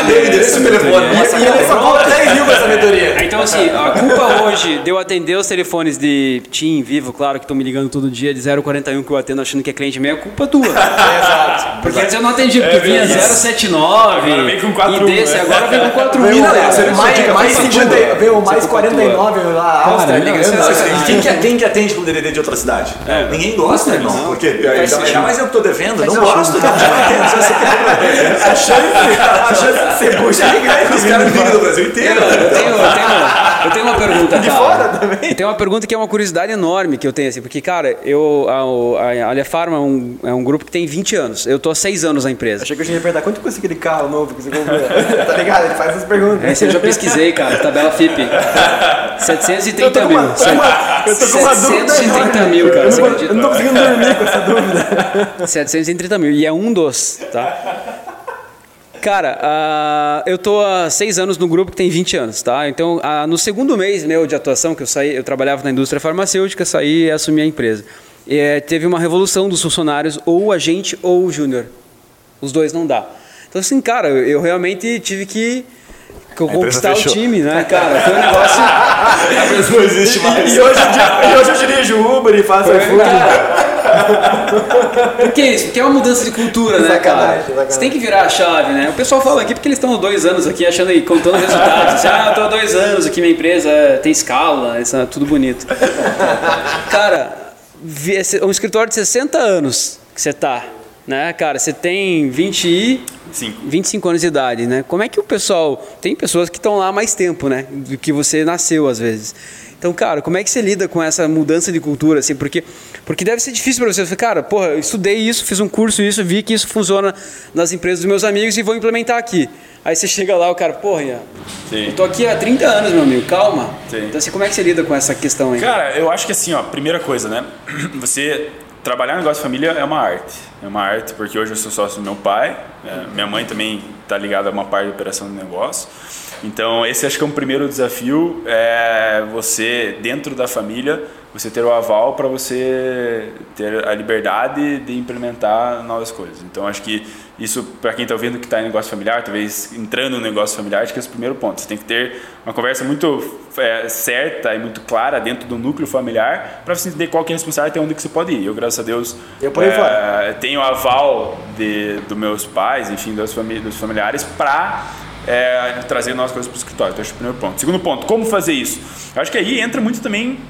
Mandei o endereço e o telefone. Nossa, E ele só cobra 10 mil com essa mentoria. Então, assim, a culpa hoje de eu atender os telefones de TIM, Vivo, claro, que estão me ligando todo dia, de 041 que eu atendo achando que é cliente meu, é culpa tua. Exato. Porque antes eu não atendi, porque vinha 079 Agora vem com 41, e desse, né? agora vem com 4 Veio mil. o- né? veio mais, mais 50, veio o mais 49 lá, Áustria, Cara, liga, não, você não, não não, sabe. E quem que, quem que atende com DDD de outra cidade? Ninguém gosta, irmão. não. Porque ainda, mais eu que tô devendo, não gosto. A chance, de ser bucha é grande. Os caras ligam do Brasil inteiro. Eu tenho, eu, tenho, uma pergunta, De cara. Fora também. Tem uma pergunta que é uma curiosidade enorme que eu tenho, assim, porque, cara, eu, a, a Alia Pharma é um, é um grupo que tem 20 anos. Eu tô há 6 anos na empresa. Achei que eu tinha que perguntar quanto custa aquele carro novo que você comprou. tá ligado? Ele faz essas perguntas. Esse eu já pesquisei, cara, tabela FIP. 730 Eu tô com mil. uma- eu tô com uma dúvida 730 enorme. mil, cara, Eu não, eu não tô conseguindo dormir com essa dúvida. 730 mil. E é um dos, tá? Cara, ah, eu tô há seis anos no grupo que tem 20 anos, tá? Então, ah, no segundo mês meu de atuação, que eu saí, eu trabalhava na indústria farmacêutica, saí e assumi a empresa. E, eh, teve uma revolução dos funcionários, ou agente ou o júnior. Os dois não dá. Então, assim, cara, eu, realmente tive que conquistar o time, né, cara? Foi um negócio. Não existe mais. E hoje, eu e hoje eu dirijo Uber e faço iFood. Por que isso? Porque é uma mudança de cultura, né, cara? Você tem que virar a chave, né? O pessoal fala aqui porque eles estão há dois anos aqui achando e contando resultados. Assim, ah, eu tô há dois anos aqui, minha empresa tem escala, isso é tudo bonito. Cara, vi- esse- um escritório de 60 anos que você tá, né, cara? Você tem 20 e... Cinco. 25 anos de idade, né? Como é que o pessoal. Tem pessoas que estão lá há mais tempo, né? Do que você nasceu, às vezes. Então, cara, como é que você lida com essa mudança de cultura, assim? Porque, porque deve ser difícil para você. Cara, porra, eu estudei isso, fiz um curso isso, vi que isso funciona nas empresas dos meus amigos e vou implementar aqui. Aí você chega lá, o cara, porra, Ian, eu tô aqui há 30 anos, meu amigo, calma. Sim. Então, assim, como é que você lida com essa questão aí? Cara, eu acho que assim, ó, primeira coisa, né? Você trabalhar no negócio de família é uma arte. É uma arte porque hoje eu sou sócio do meu pai, é, minha mãe também está ligada a uma parte de operação do negócio. Então, esse acho que é um primeiro desafio, é você, dentro da família, você ter o aval para você ter a liberdade de implementar novas coisas. Então acho que isso para quem está ouvindo que está em negócio familiar, talvez entrando no negócio familiar, acho que é esse o primeiro ponto. Você tem que ter uma conversa muito é, certa e muito clara dentro do núcleo familiar para você entender qual que é a responsabilidade e até onde que você pode ir. Eu, graças a Deus, eu é, tenho aval de, dos meus pais, enfim, dos, famili dos familiares para é, trazer novas coisas para o escritório. Então, acho que é o primeiro ponto. Segundo ponto, como fazer isso? Eu acho que aí entra muito também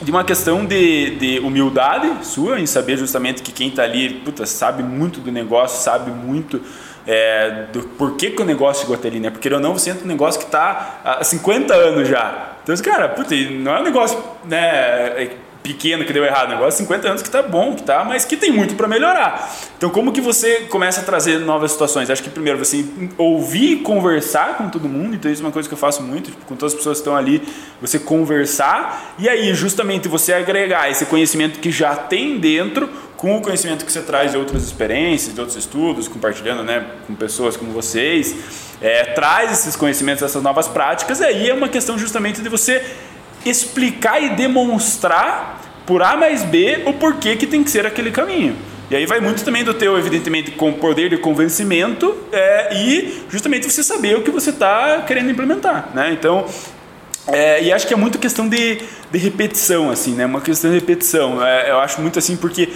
de uma questão de, de humildade sua, em saber justamente que quem está ali puta, sabe muito do negócio, sabe muito é, do porquê que o negócio chegou até ali, né? Porque ou não, você entra num negócio que está há 50 anos já. Então, cara, puta, não é um negócio né, pequeno que deu errado, negócio 50 anos que tá bom, que tá, mas que tem muito para melhorar. Então, como que você começa a trazer novas situações? Acho que primeiro você ouvir e conversar com todo mundo, então isso é uma coisa que eu faço muito, tipo, com todas as pessoas que estão ali, você conversar e aí justamente você agregar esse conhecimento que já tem dentro com o conhecimento que você traz de outras experiências, de outros estudos, compartilhando né, com pessoas como vocês, é, traz esses conhecimentos, essas novas práticas, e aí é uma questão justamente de você explicar e demonstrar por A mais B o porquê que tem que ser aquele caminho. E aí vai muito também do teu, evidentemente, com poder de convencimento é, e justamente você saber o que você está querendo implementar, né? Então, é, e acho que é muito questão de, de repetição, assim, né? Uma questão de repetição. É, eu acho muito assim porque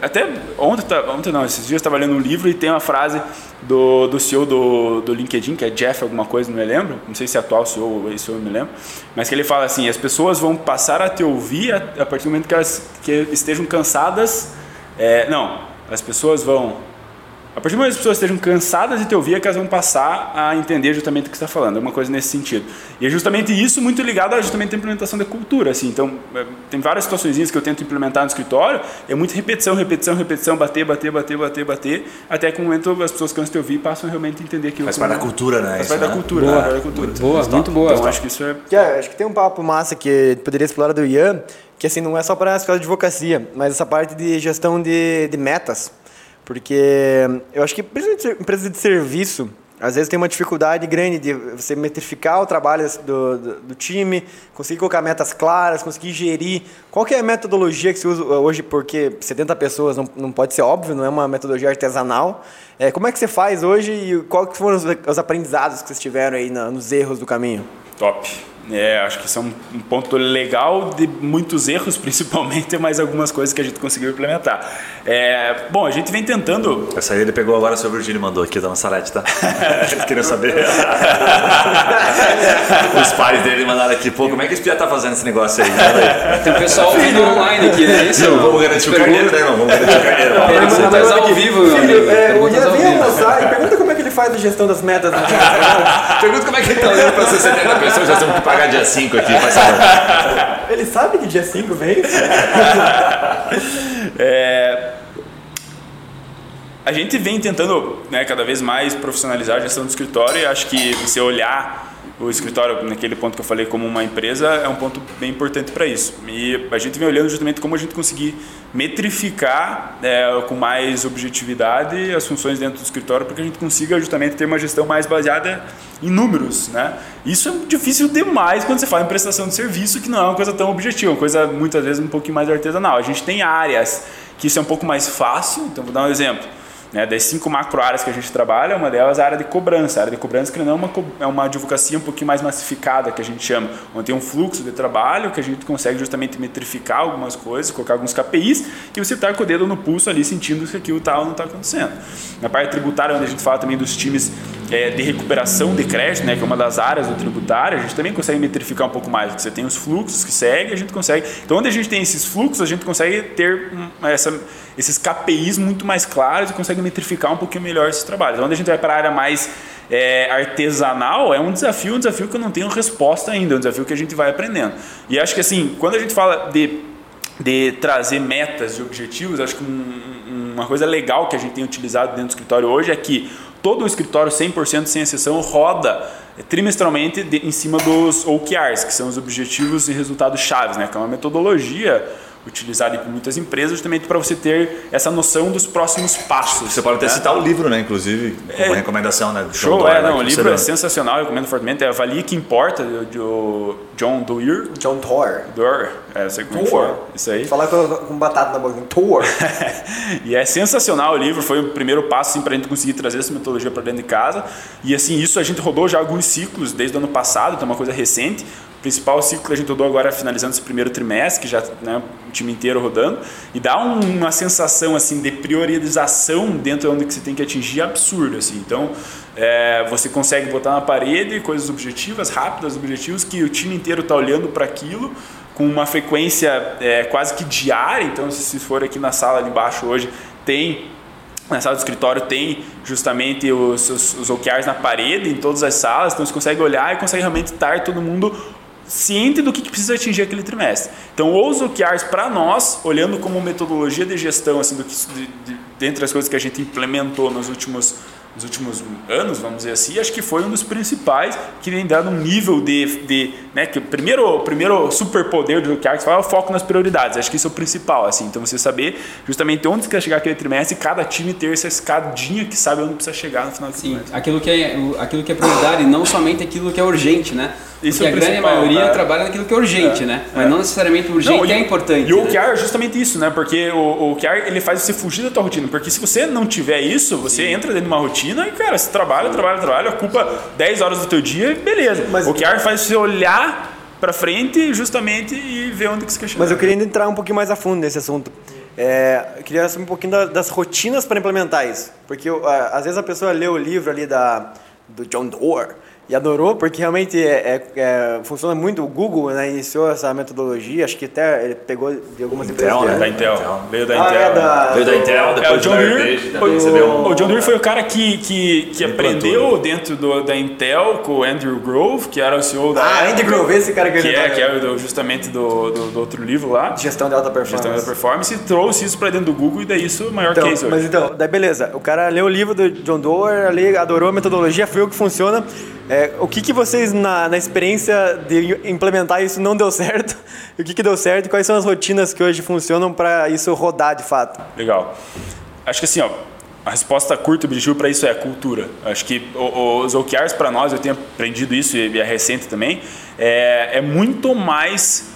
até ontem, tá, ontem não, esses dias eu estava lendo um livro e tem uma frase do, do CEO do, do LinkedIn, que é Jeff alguma coisa, não me lembro, não sei se é atual CEO ou esse CEO, não me lembro, mas que ele fala assim, as pessoas vão passar a te ouvir a, a partir do momento que elas que estejam cansadas, é, não, as pessoas vão a partir do momento que as pessoas estejam cansadas de te ouvir, é que elas vão passar a entender justamente o que você está falando, alguma coisa nesse sentido. E é justamente isso muito ligado a justamente a implementação da cultura. Assim. Então, é, tem várias situações que eu tento implementar no escritório, é muita repetição, repetição, repetição, bater, bater, bater, bater, bater, até que no momento as pessoas cansam de te ouvir e passam realmente a entender que Faz parte da cultura, né? Faz parte da cultura, boa, né? da cultura. Muito boa, muito boa. Então, acho que isso é... é... Acho que tem um papo massa que poderia explorar do Ian, que assim, não é só para a escola de advocacia, mas essa parte de gestão de, de metas. Porque eu acho que principalmente empresas de serviço, às vezes tem uma dificuldade grande de você metrificar o trabalho do, do, do, time, conseguir colocar metas claras, conseguir gerir. Qual que é a metodologia que se usa hoje? Porque 70 pessoas não, não pode ser óbvio, não é uma metodologia artesanal. É, como é que você faz hoje e quais foram os, os aprendizados que vocês tiveram aí na, nos erros do caminho? Top. É, acho que isso é um, um, ponto legal de muitos erros, principalmente, mas algumas coisas que a gente conseguiu implementar. É, bom, a gente vem tentando. Essa aí ele pegou agora sobre o Gini mandou aqui da Massarete, tá? Eles queriam saber. Os pais dele mandaram aqui, pô, como é que esse Pia tá fazendo esse negócio aí? Tem um pessoal ouvindo online aqui, é isso? Não, vamos garantir o carneiro, né, irmão? Vamos garantir o carneiro. Perguntas ao vivo, meu amigo. É, o Ian vem almoçar e pergunta como é que ele faz a gestão das metas. pergunta como é que ele tá olhando pra 70 pessoas, já temos que pagar dia 5 aqui, faz favor. Ele sabe que dia 5 vem? é, a gente vem tentando né, cada vez mais profissionalizar a gestão do escritório e acho que você olhar o escritório, naquele ponto que eu falei, como uma empresa, é um ponto bem importante para isso. E a gente vem olhando justamente como a gente conseguir metrificar é, com mais objetividade as funções dentro do escritório para que a gente consiga justamente ter uma gestão mais baseada em números. Né? Isso é difícil demais quando você fala em prestação de serviço, que não é uma coisa tão objetiva, uma coisa muitas vezes um pouquinho mais artesanal. A gente tem áreas que isso é um pouco mais fácil, então vou dar um exemplo. Né, das cinco macro áreas que a gente trabalha, uma delas é a área de cobrança. A área de cobrança que não é uma, é uma advocacia um pouquinho mais massificada, que a gente chama, onde tem um fluxo de trabalho que a gente consegue justamente metrificar algumas coisas, colocar alguns KPIs e você está com o dedo no pulso ali sentindo que aquilo está ou não está acontecendo. Na parte tributária, onde a gente fala também dos times é, de recuperação de crédito, né, que é uma das áreas do tributário, a gente também consegue metrificar um pouco mais. Você tem os fluxos que seguem, a gente consegue. Então, onde a gente tem esses fluxos, a gente consegue ter essa, esses KPIs muito mais claros e consegue metrificar um pouquinho melhor esses trabalhos. Onde a gente vai para a área mais é, artesanal, é um desafio, um desafio que eu não tenho resposta ainda, é um desafio que a gente vai aprendendo. E acho que assim, quando a gente fala de, de trazer metas e objetivos, acho que um, uma coisa legal que a gente tem utilizado dentro do escritório hoje é que todo o escritório 100% sem exceção roda trimestralmente de, em cima dos OKRs, que são os objetivos e resultados chaves, né? que é uma metodologia utilizado por muitas empresas, justamente para você ter essa noção dos próximos passos. Você pode até né? citar o livro, né? Inclusive, como É. recomendação, né? do John Show, é, né, não, que o livro é sensacional, eu recomendo fortemente. É Avalie que Importa, do, do John Doerr. John Thor. Doerr, é, sei como é. Isso aí. Falar com, com batata na boca. Thor. e é sensacional o livro, foi o primeiro passo assim, para a gente conseguir trazer essa metodologia para dentro de casa. E assim, isso a gente rodou já alguns ciclos desde o ano passado, então é uma coisa recente. Principal ciclo que a gente rodou agora, finalizando esse primeiro trimestre, que já né, o time inteiro rodando, e dá um- uma sensação assim de priorização dentro de onde que você tem que atingir absurdo. Assim. Então, é, você consegue botar na parede coisas objetivas, rápidas, objetivos, que o time inteiro está olhando para aquilo com uma frequência é, quase que diária. Então, se se for aqui na sala ali embaixo hoje, tem na sala do escritório tem justamente os, os, os OKRs na parede, em todas as salas, então você consegue olhar e consegue realmente estar todo mundo ciente do que, que precisa atingir aquele trimestre. Então, os OKRs para nós, olhando como metodologia de gestão, assim, do que, de, de, dentre as coisas que a gente implementou nos últimos, nos últimos anos, vamos dizer assim, acho que foi um dos principais que tem dado um nível de, de né, que o primeiro, o primeiro superpoder do que fala é o foco nas prioridades. Acho que isso é o principal, assim. Então, você saber justamente onde você quer chegar aquele trimestre e cada time ter essa escadinha que sabe onde precisa chegar no final do Sim, trimestre. aquilo que, é, aquilo que é prioridade, não somente aquilo que é urgente, né? Isso Porque é o a grande maioria né? trabalha naquilo que é urgente, É, né? é. Mas não necessariamente o urgente Não, e- é importante. E o né? OKR é justamente isso, né? Porque o, o OKR ele faz você fugir da tua rotina. Porque se você não tiver isso, você entra dentro de uma rotina e, cara, você trabalha, trabalha, trabalha, ocupa 10 horas do teu dia e beleza. Mas- o OKR faz você olhar pra frente justamente e ver onde que você quer chegar. Mas eu queria ainda entrar um pouquinho mais a fundo nesse assunto. É, eu queria saber um pouquinho da- das rotinas para implementar isso. Porque eu, às vezes a pessoa lê o livro ali da, do John Doerr e adorou, porque realmente é, é- é- funciona muito. O Google né, iniciou essa metodologia, acho que até ele pegou de algumas Intel, empresas. né? Da Intel. Veio da Ah, Intel. é da- Veio da Intel, É, o depois John Deere, Heritage, também recebeu um... o, o John Deere foi o cara que, que, que aprendeu né? dentro do, da Intel com o Andrew Grove, que era o CEO da Ah, época, Grove, esse cara que que é, tá- que é o do- justamente do, do, do outro livro lá. Gestão de alta performance. Gestão da performance e trouxe isso para dentro do Google e daí isso é o maior Então, case hoje. mas então, daí beleza. O cara leu o livro do John Doerr, ali, adorou a metodologia, foi o que funciona. É, o que, que vocês, na, na experiência de implementar isso, não deu certo? O que, que deu certo? E quais são as rotinas que hoje funcionam para isso rodar de fato? Legal. Acho que assim, ó, a resposta curta e objetiva para isso é cultura. Acho que os OKRs para nós, eu tenho aprendido isso e é recente também, é, é muito mais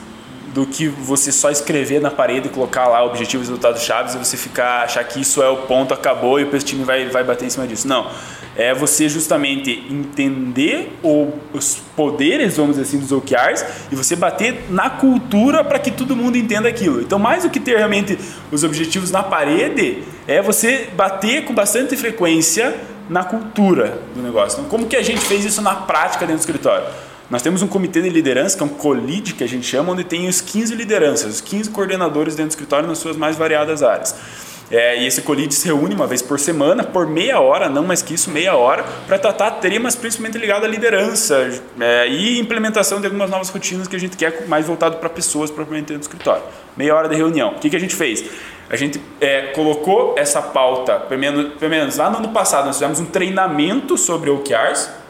do que você só escrever na parede e colocar lá objetivos e resultados chaves e você ficar achar que isso é o ponto, acabou e o time vai, vai bater em cima disso. Não. É você justamente entender o- os poderes, vamos dizer assim, dos OKRs e você bater na cultura para que todo mundo entenda aquilo. Então, mais do que ter realmente os objetivos na parede, é você bater com bastante frequência na cultura do negócio. Então, como que a gente fez isso na prática dentro do escritório? Nós temos um comitê de liderança, que é um COLID, que a gente chama, onde tem os 15 lideranças, os 15 coordenadores dentro do escritório nas suas mais variadas áreas. É, e esse COLID se reúne uma vez por semana, por meia hora, não mais que isso, meia hora, para tratar temas principalmente ligados à liderança é, e implementação de algumas novas rotinas que a gente quer mais voltado para pessoas propriamente dentro do escritório. Meia hora de reunião. O que, que a gente fez? A gente é, colocou essa pauta, pelo menos, pelo menos lá no ano passado, nós fizemos um treinamento sobre OKRs,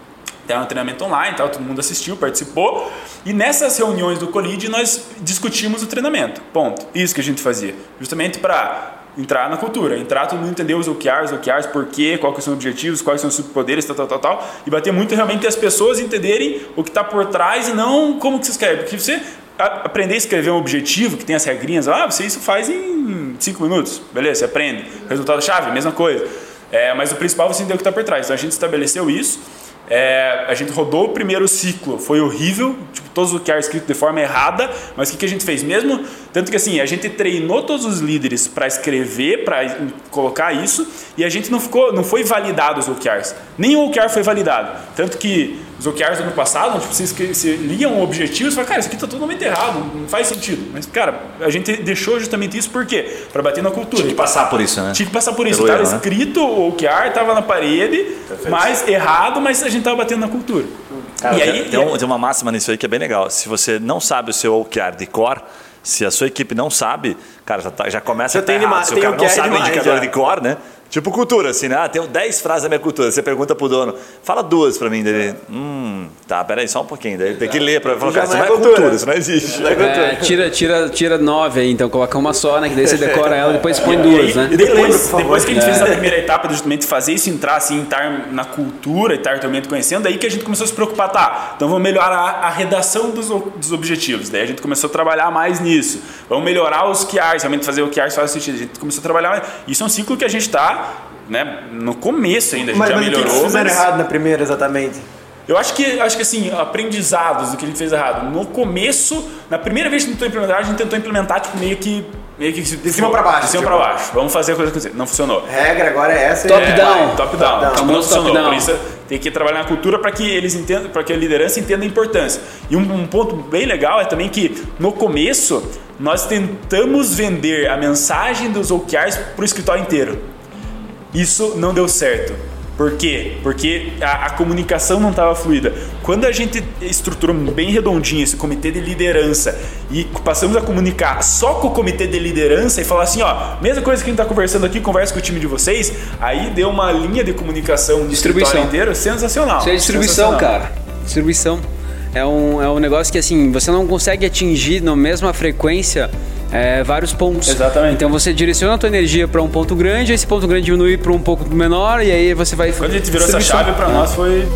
era um treinamento online, tal, todo mundo assistiu, participou. E nessas reuniões do Colide nós discutimos o treinamento. Ponto. Isso que a gente fazia. Justamente para entrar na cultura, entrar todo mundo entender os OKRs, OKRs, por quê, quais são os objetivos, quais são os superpoderes, tal, tal, tal, tal. E bater muito realmente as pessoas entenderem o que está por trás e não como que se escreve. Porque você aprender a escrever um objetivo que tem as regrinhas lá, você isso faz em 5 minutos. Beleza, você aprende. Resultado-chave, mesma coisa. É, mas o principal é você entender o que está por trás. Então a gente estabeleceu isso. É, a gente rodou o primeiro ciclo, foi horrível, tipo, todos os que escrito de forma errada, mas o que, que a gente fez mesmo? Tanto que assim, a gente treinou todos os líderes para escrever, para colocar isso, e a gente não ficou, não foi validado os OKRs. Nem o OKR foi validado. Tanto que os OKRs do ano passado, tipo, você, escre- você lia um objetivo e fala, cara, isso aqui está totalmente errado, não faz sentido. Mas, cara, a gente deixou justamente isso por quê? Para bater na cultura. Tinha que passar por isso, né? Tinha que passar por isso. Estava né? escrito o OKR, estava na parede, mas errado, mas a gente estava batendo na cultura. Cara, e aí, tem, um- tem uma máxima nisso aí que é bem legal. Se você não sabe o seu OKR de cor, se a sua equipe não sabe, cara, já, tá- já começa Já a tá tem errado. Se o cara não sabe o indicador já. de cor, né? Tipo cultura, assim, né? Ah, tenho 10 frases da minha cultura. Você pergunta pro dono, fala duas pra mim. Dele, hum, tá, peraí, só um pouquinho. Daí tem que ler pra falar, cara, isso não é cultura, isso não existe. É, tira, tira, tira nove aí, então coloca uma só, né? Que daí você decora ela e depois põe duas, né? E depois, depois que a gente fez a primeira etapa de justamente fazer isso entrar, assim, estar na cultura e estar também conhecendo, daí que a gente começou a se preocupar, tá, então vamos melhorar a redação dos, dos objetivos. Daí a gente começou a trabalhar mais nisso. Vamos melhorar os QRs, realmente fazer o QRs faz sentido. A gente começou a trabalhar mais. Isso é um ciclo que a gente né, no começo ainda, a gente Mas, já mas o que melhorou. que fizeram mas- errado na primeira, exatamente? Eu acho que, acho que assim, aprendizados do que a gente fez errado. No começo, na primeira vez que a gente tentou implementar, a gente tentou implementar tipo, meio que. Meio que de cima pra baixo, De cima tipo. pra baixo. Vamos fazer a coisa acontecer. Não funcionou. Regra agora é essa. Top e- down. Top down. down. Tipo, não top funcionou. down. Por isso tem que trabalhar na cultura para que eles entendam, para que a liderança entenda a importância. E um, um ponto bem legal é também que no começo nós tentamos vender a mensagem dos OKRs para o escritório inteiro. Isso não deu certo. Por quê? Porque a, a comunicação não estava fluida. Quando a gente estruturou bem redondinho esse comitê de liderança e passamos a comunicar só com o comitê de liderança e falar assim, ó, mesma coisa que a gente está conversando aqui, conversa com o time de vocês, aí deu uma linha de comunicação Distribuição. inteiro sensacional. Isso é distribuição, Sensacional. cara. Distribuição. É um, é um negócio que assim, você não consegue atingir na mesma frequência é, vários pontos. Exatamente. Então você direciona a tua energia para um ponto grande, esse ponto grande diminui para um pouco menor, e aí você vai. Quando a gente virou essa chave para nós foi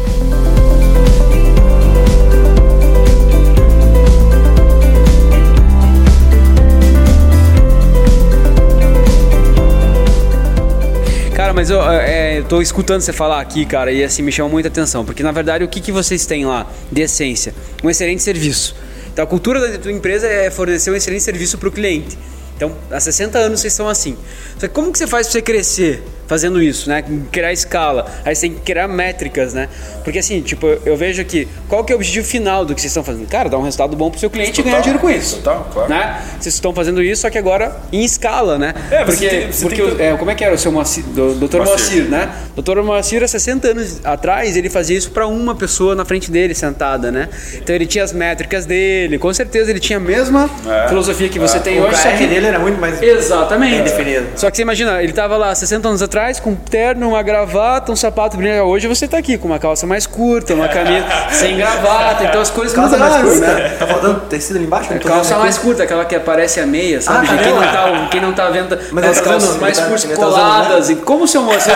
mas eu, é, eu tô escutando você falar aqui, cara, e assim me chama muita atenção, porque na verdade o que, que vocês têm lá de essência? Um excelente serviço. Então a cultura da tua empresa é fornecer um excelente serviço para o cliente. Então, há 60 anos vocês estão assim. Só que como que você faz para você crescer fazendo isso, né? Criar escala. Aí você tem que criar métricas, né? Porque assim, tipo, eu vejo aqui, qual que é o objetivo final do que vocês estão fazendo? Cara, dar um resultado bom pro seu cliente e ganhar dinheiro com isso. Total, claro. Né? Vocês estão fazendo isso, só que agora em escala, né? É, você porque tem- você porque que- é, como é que era o seu Moacir, do, Dr. Moacir. Moacir, né? Dr. Moacir, há 60 anos atrás, ele fazia isso para uma pessoa na frente dele, sentada, né? Então ele tinha as métricas dele, com certeza ele tinha a mesma É. filosofia que você tem O hoje, só que dele era muito mais... Exatamente. Definido. Só que você imagina, ele tava lá 60 anos atrás com um terno, uma gravata, um sapato brilhante. Hoje você tá aqui com uma calça mais curta, uma camisa sem gravata. Então as coisas Calça mais mudaram, curta? né? Tá faltando tecido ali embaixo? Tô Calça vendo mais curta, aquela que aparece a meia, sabe? Ah, tá quem, não vendo? tá, quem não tá vendo Mas ele tá calças usando, mais ele tá- curtas ele tá usando, coladas. E como o seu moço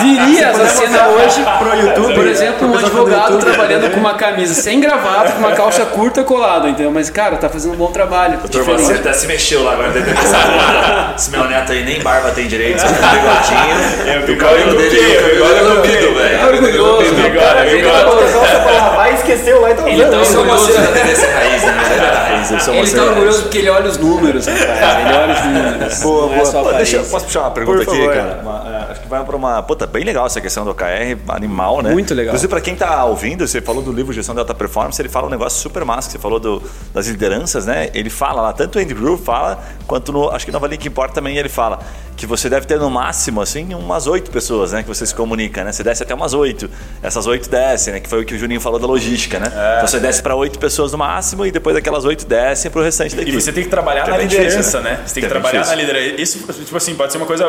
viria essa cena hoje, pro YouTube, por exemplo, um advogado YouTube, trabalhando né? com uma camisa sem gravata, com uma calça curta colada, entendeu? Mas, cara, tá fazendo um bom trabalho. Doutor, você até se mexeu lá agora Esse meu neto aí nem barba tem direito, só tem um bigodinho. É, o cabelo dele, é velho. Tá Bigode, bigode. tá- pra lavar e esqueceu lá, então Ele tá Eu sou uma orgulhoso. né? Ele é tá cena orgulhoso porque ele olha os números, rapaz. Ele olha os números. Boa, é boa. posso puxar uma pergunta aqui, cara? É, acho que vai para uma. Puta, bem legal essa questão do OKR, animal, né? Muito legal. Inclusive, para quem tá ouvindo, você falou do livro Gestão de Alta Performance, ele fala um negócio super massa, que você falou do, das lideranças, né? Ele fala lá, tanto o Andy Groove fala, quanto no. Acho que no Avalie que importa também ele fala que você deve ter no máximo, assim, umas oito pessoas, né? Que você se comunica, né? Você desce até umas oito. Essas oito descem, né? Que foi o que o Juninho falou da logística, né? Então você desce para oito pessoas no máximo e depois aquelas oito descem para o restante da E equipe. você tem que trabalhar Que é na liderança, difícil, né? Você tem que é bem trabalhar na difícil. liderança. Isso, tipo assim, pode ser uma coisa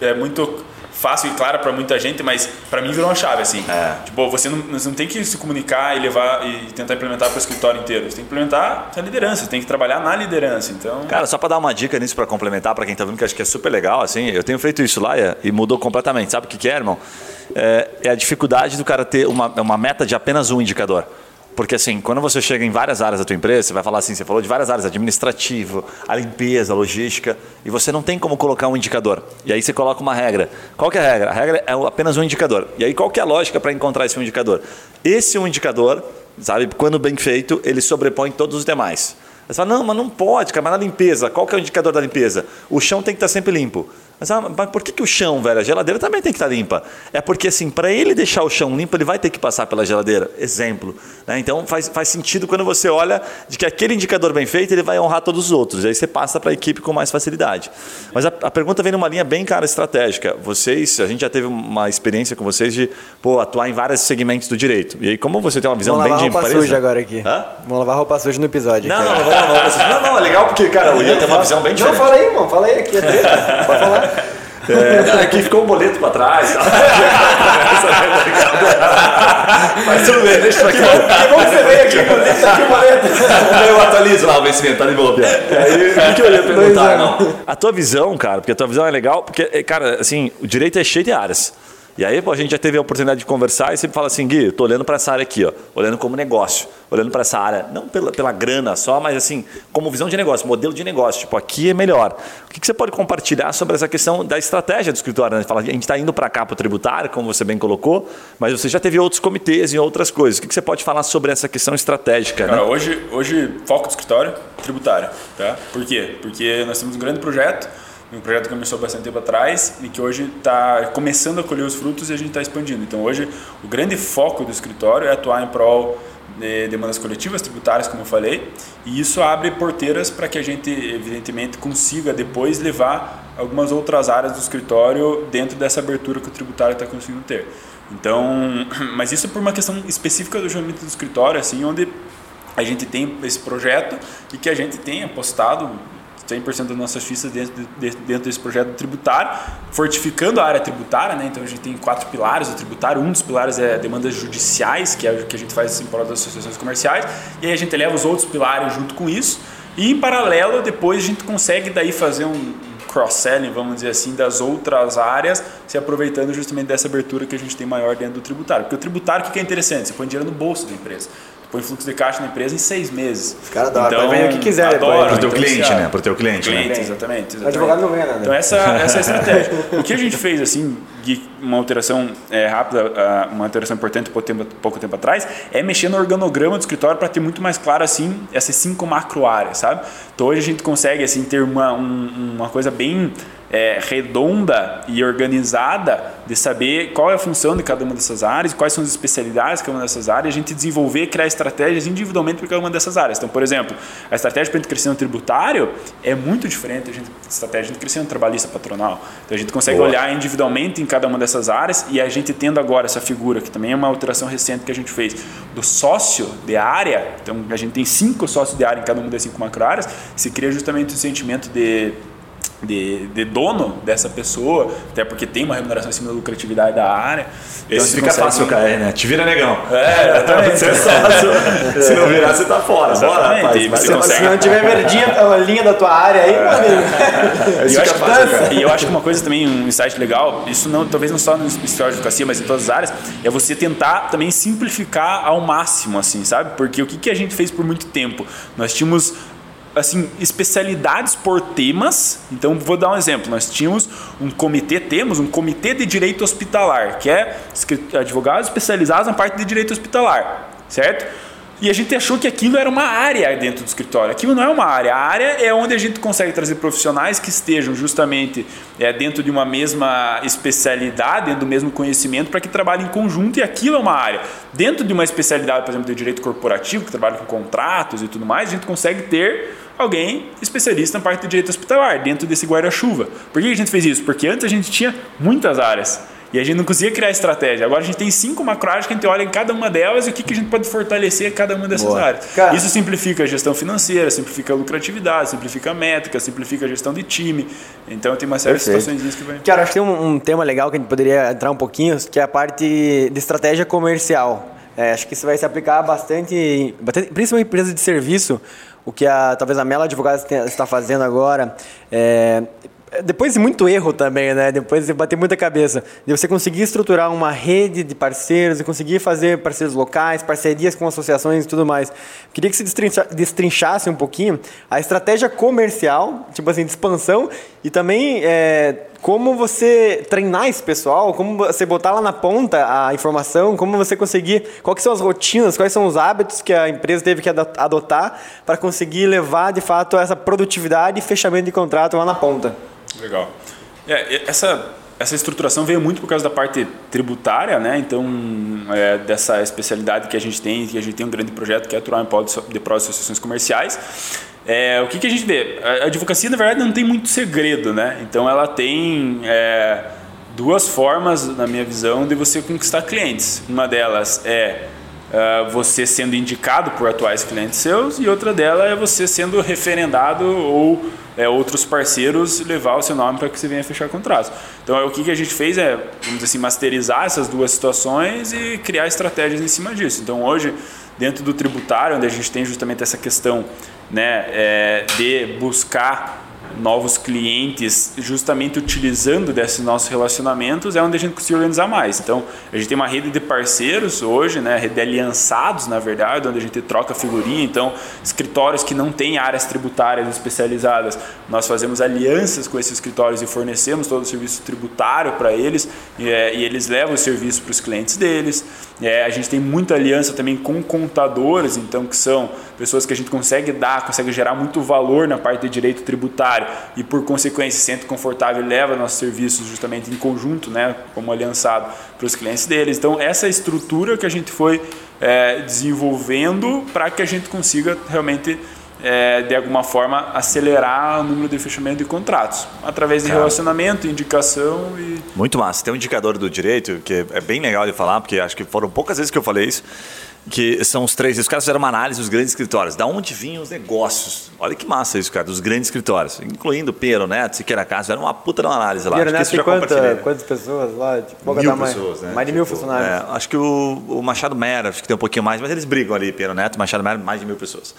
é, muito fácil e clara para muita gente, mas para mim virou uma chave, assim. É. Tipo, você não, você não tem que se comunicar e levar e tentar implementar para o escritório inteiro. Você tem que implementar na liderança, você tem que trabalhar na liderança. Então, Cara, só pra dar uma dica nisso pra complementar pra quem tá vendo que acho que é super legal, assim, eu tenho feito isso lá e- e mudou completamente. Sabe o que, que é, irmão? É, é a dificuldade do cara ter uma, uma meta de apenas um indicador. Porque assim, quando você chega em várias áreas da tua empresa, você vai falar assim, você falou de várias áreas, administrativo, a limpeza, a logística, e você não tem como colocar um indicador. E aí você coloca uma regra. Qual que é a regra? A regra é apenas um indicador. E aí qual que é a lógica para encontrar esse um indicador? Esse um indicador, sabe, quando bem feito, ele sobrepõe todos os demais. Você fala, não, mas não pode, cara, mas na limpeza, qual que é o indicador da limpeza? O chão tem que estar sempre limpo. Mas, ah, mas por que, que o chão, velho? A geladeira também tem que estar limpa. É porque, assim, para ele deixar o chão limpo, ele vai ter que passar pela geladeira. Exemplo. né? Então, faz, faz sentido quando você olha de que aquele indicador bem feito, ele vai honrar todos os outros. E aí você passa para a equipe com mais facilidade. Mas a, a pergunta vem numa linha bem, cara, estratégica. Vocês, a gente já teve uma experiência com vocês de pô, atuar em vários segmentos do direito. E aí, como você tem uma visão Vamos bem lavar de roupa empresa... suja agora aqui. Hã? Vamos lavar roupa suja no episódio. Não, aqui, não, não, não, não, não, não, é legal porque, cara, o Ian tem uma visão bem Não, diferente. fala aí, irmão. Fala aí aqui, é treta. Pode falar. É, aqui ficou um boleto pra trás. Tá? Mas tudo bem, deixa pra cá. Que bom que você veio aqui, deixa aqui o boleto. Eu atualizo lá o vencimento, tá de boa. Aí, o que eu ia perguntar? Não. A tua visão, cara, porque a tua visão é legal, porque, cara, assim, o direito é cheio de áreas. E aí, pô, a gente já teve a oportunidade de conversar e sempre fala assim, Gui, tô olhando para essa área aqui, ó, olhando como negócio, olhando para essa área, não pela, pela grana só, mas assim, como visão de negócio, modelo de negócio, tipo, aqui é melhor. O que, que você pode compartilhar sobre essa questão da estratégia do escritório? Né? Fala, a gente está indo para cá para o tributário, como você bem colocou, mas você já teve outros comitês e outras coisas. O que, que você pode falar sobre essa questão estratégica? Cara, né? hoje, hoje, foco do escritório, tributário. Tá? Por quê? Porque nós temos um grande projeto, um projeto que começou bastante tempo atrás e que hoje está começando a colher os frutos e a gente está expandindo. Então hoje o grande foco do escritório é atuar em prol de demandas coletivas, tributárias, como eu falei, e isso abre porteiras para que a gente, evidentemente, consiga depois levar algumas outras áreas do escritório dentro dessa abertura que o tributário está conseguindo ter. Então, mas isso por uma questão específica do julgamento do escritório, assim, onde a gente tem esse projeto e que a gente tem apostado 100% das nossas fichas dentro, de, dentro desse projeto tributário, fortificando a área tributária, né? Então a gente tem quatro pilares do tributário. Um dos pilares é demandas judiciais, que é o que a gente faz em prol das associações comerciais, e aí a gente leva os outros pilares junto com isso. E em paralelo, depois a gente consegue daí fazer um cross-selling, vamos dizer assim, das outras áreas, se aproveitando justamente dessa abertura que a gente tem maior dentro do tributário. Porque o tributário, o que é interessante? Você põe dinheiro no bolso da empresa põe fluxo de caixa na empresa em seis meses. Os caras adoram, então, vender o que quiser adoram, Pro teu então, cliente, cara, né? Pro teu cliente. cliente né? exatamente, exatamente. O advogado não ganha nada. Então essa, essa é a estratégia. o que a gente fez, assim, de uma alteração é, rápida, uma alteração importante pouco tempo, pouco tempo atrás, é mexer no organograma do escritório para ter muito mais claro, assim, essas cinco macro áreas, sabe? Então hoje a gente consegue, assim, ter uma, um, uma coisa bem é, redonda e organizada de saber qual é a função de cada uma dessas áreas, quais são as especialidades de cada uma dessas áreas, a gente desenvolver e criar estratégias individualmente para cada uma dessas áreas. Então, por exemplo, a estratégia para a gente crescer no tributário é muito diferente da estratégia de crescer no trabalhista patronal. Então, a gente consegue Boa. olhar individualmente em cada uma dessas áreas e a gente tendo agora essa figura, que também é uma alteração recente que a gente fez, do sócio de área, então a gente tem cinco sócios de área em cada uma das cinco macro áreas, se cria justamente o sentimento de de, de, dono dessa pessoa, até porque tem uma remuneração acima da lucratividade da área. Então, Esse fica fácil cair, né? Te vira negão. É, exatamente. Você é sócio. Se não virar, você tá fora. Bora, rapaz. Consegue... se não tiver verdinha a linha da tua área aí, meu amigo. E eu, acho, fácil, e eu acho que uma coisa também, um insight legal, isso não, talvez não só no escritório de advocacia, mas em todas as áreas, é você tentar também simplificar ao máximo, assim, sabe? Porque o que, que a gente fez por muito tempo? Nós tínhamos assim, especialidades por temas. Então, vou dar um exemplo. Nós tínhamos um comitê, temos um comitê de direito hospitalar, que é advogados especializados na parte de direito hospitalar, certo? E a gente achou que aquilo era uma área dentro do escritório. Aquilo não é uma área. A área é onde a gente consegue trazer profissionais que estejam justamente é, dentro de uma mesma especialidade, dentro do mesmo conhecimento, para que trabalhem em conjunto. E aquilo é uma área. Dentro de uma especialidade, por exemplo, de direito corporativo, que trabalha com contratos e tudo mais, a gente consegue ter alguém especialista na parte de direito hospitalar, dentro desse guarda-chuva. Por que a gente fez isso? Porque antes a gente tinha muitas áreas. E a gente não conseguia criar estratégia. Agora a gente tem cinco macroáreas que a gente olha em cada uma delas e o que, que a gente pode fortalecer em cada uma dessas Boa. áreas. Cara, Isso simplifica a gestão financeira, simplifica a lucratividade, simplifica a métrica, simplifica a gestão de time. Então tem uma série Perfeito. de situações que vai. Cara, acho que tem um, um, tema legal que a gente poderia entrar um pouquinho, que é a parte de estratégia comercial. É, acho que isso vai se aplicar bastante, principalmente em empresas de serviço, o que a, talvez a Mela Advogados está fazendo agora. É, depois de muito erro também, né? Depois de bater muita cabeça, de você conseguir estruturar uma rede de parceiros e conseguir fazer parceiros locais, parcerias com associações e tudo mais. Queria que você destrinchasse um pouquinho a estratégia comercial, tipo assim, de expansão e também é, como você treinar esse pessoal, como você botar lá na ponta a informação, como você conseguir, quais são as rotinas, quais são os hábitos que a empresa teve que adotar para conseguir levar de fato essa produtividade e fechamento de contrato lá na ponta. Legal. É, essa, essa estruturação veio muito por causa da parte tributária, né? Então, é, dessa especialidade que a gente tem, que a gente tem um grande projeto que é atuar em prol de prol de associações comerciais. É, o que, que a gente vê? A advocacia, na verdade, não tem muito segredo, né? Então, ela tem é, duas formas, na minha visão, de você conquistar clientes. Uma delas é uh, você sendo indicado por atuais clientes seus e outra dela é você sendo referendado ou é, outros parceiros levar o seu nome para que você venha fechar contratos. Então, é, o que, que a gente fez é, vamos assim, masterizar essas duas situações e criar estratégias em cima disso. Então, hoje, dentro do tributário, onde a gente tem justamente essa questão né, é, de buscar novos clientes justamente utilizando desses nossos relacionamentos é onde a gente consegue organizar mais. Então, a gente tem uma rede de parceiros hoje, né, rede de aliançados, na verdade, onde a gente troca figurinha. Então, escritórios que não têm áreas tributárias especializadas, nós fazemos alianças com esses escritórios e fornecemos todo o serviço tributário para eles e, é, e, eles levam o serviço para os clientes deles. É, a gente tem muita aliança também com contadores, então, que são pessoas que a gente consegue dar, consegue gerar muito valor na parte de direito tributário e por consequência se sente confortável e leva nossos serviços justamente em conjunto, né, como aliançado para os clientes deles. Então essa estrutura que a gente foi é, desenvolvendo para que a gente consiga realmente é, de alguma forma acelerar o número de fechamento de contratos através de Cara. relacionamento, indicação e muito massa. Tem um indicador do direito que é bem legal de falar porque acho que foram poucas vezes que eu falei isso que são os três. Os caras fizeram uma análise dos grandes escritórios. Da onde vinham os negócios? Olha que massa isso, cara, dos grandes escritórios, incluindo Piero Neto, Siqueira Castro. Era uma puta de uma análise lá. Piero Neto tem quanta, quantas pessoas lá? Tipo, mil pessoas, né? Mais de mil tipo, funcionários. É, acho que o, o, Machado Mera, acho que tem um pouquinho mais, mas eles brigam ali, Piero Neto, Machado Mera, mais de mil pessoas.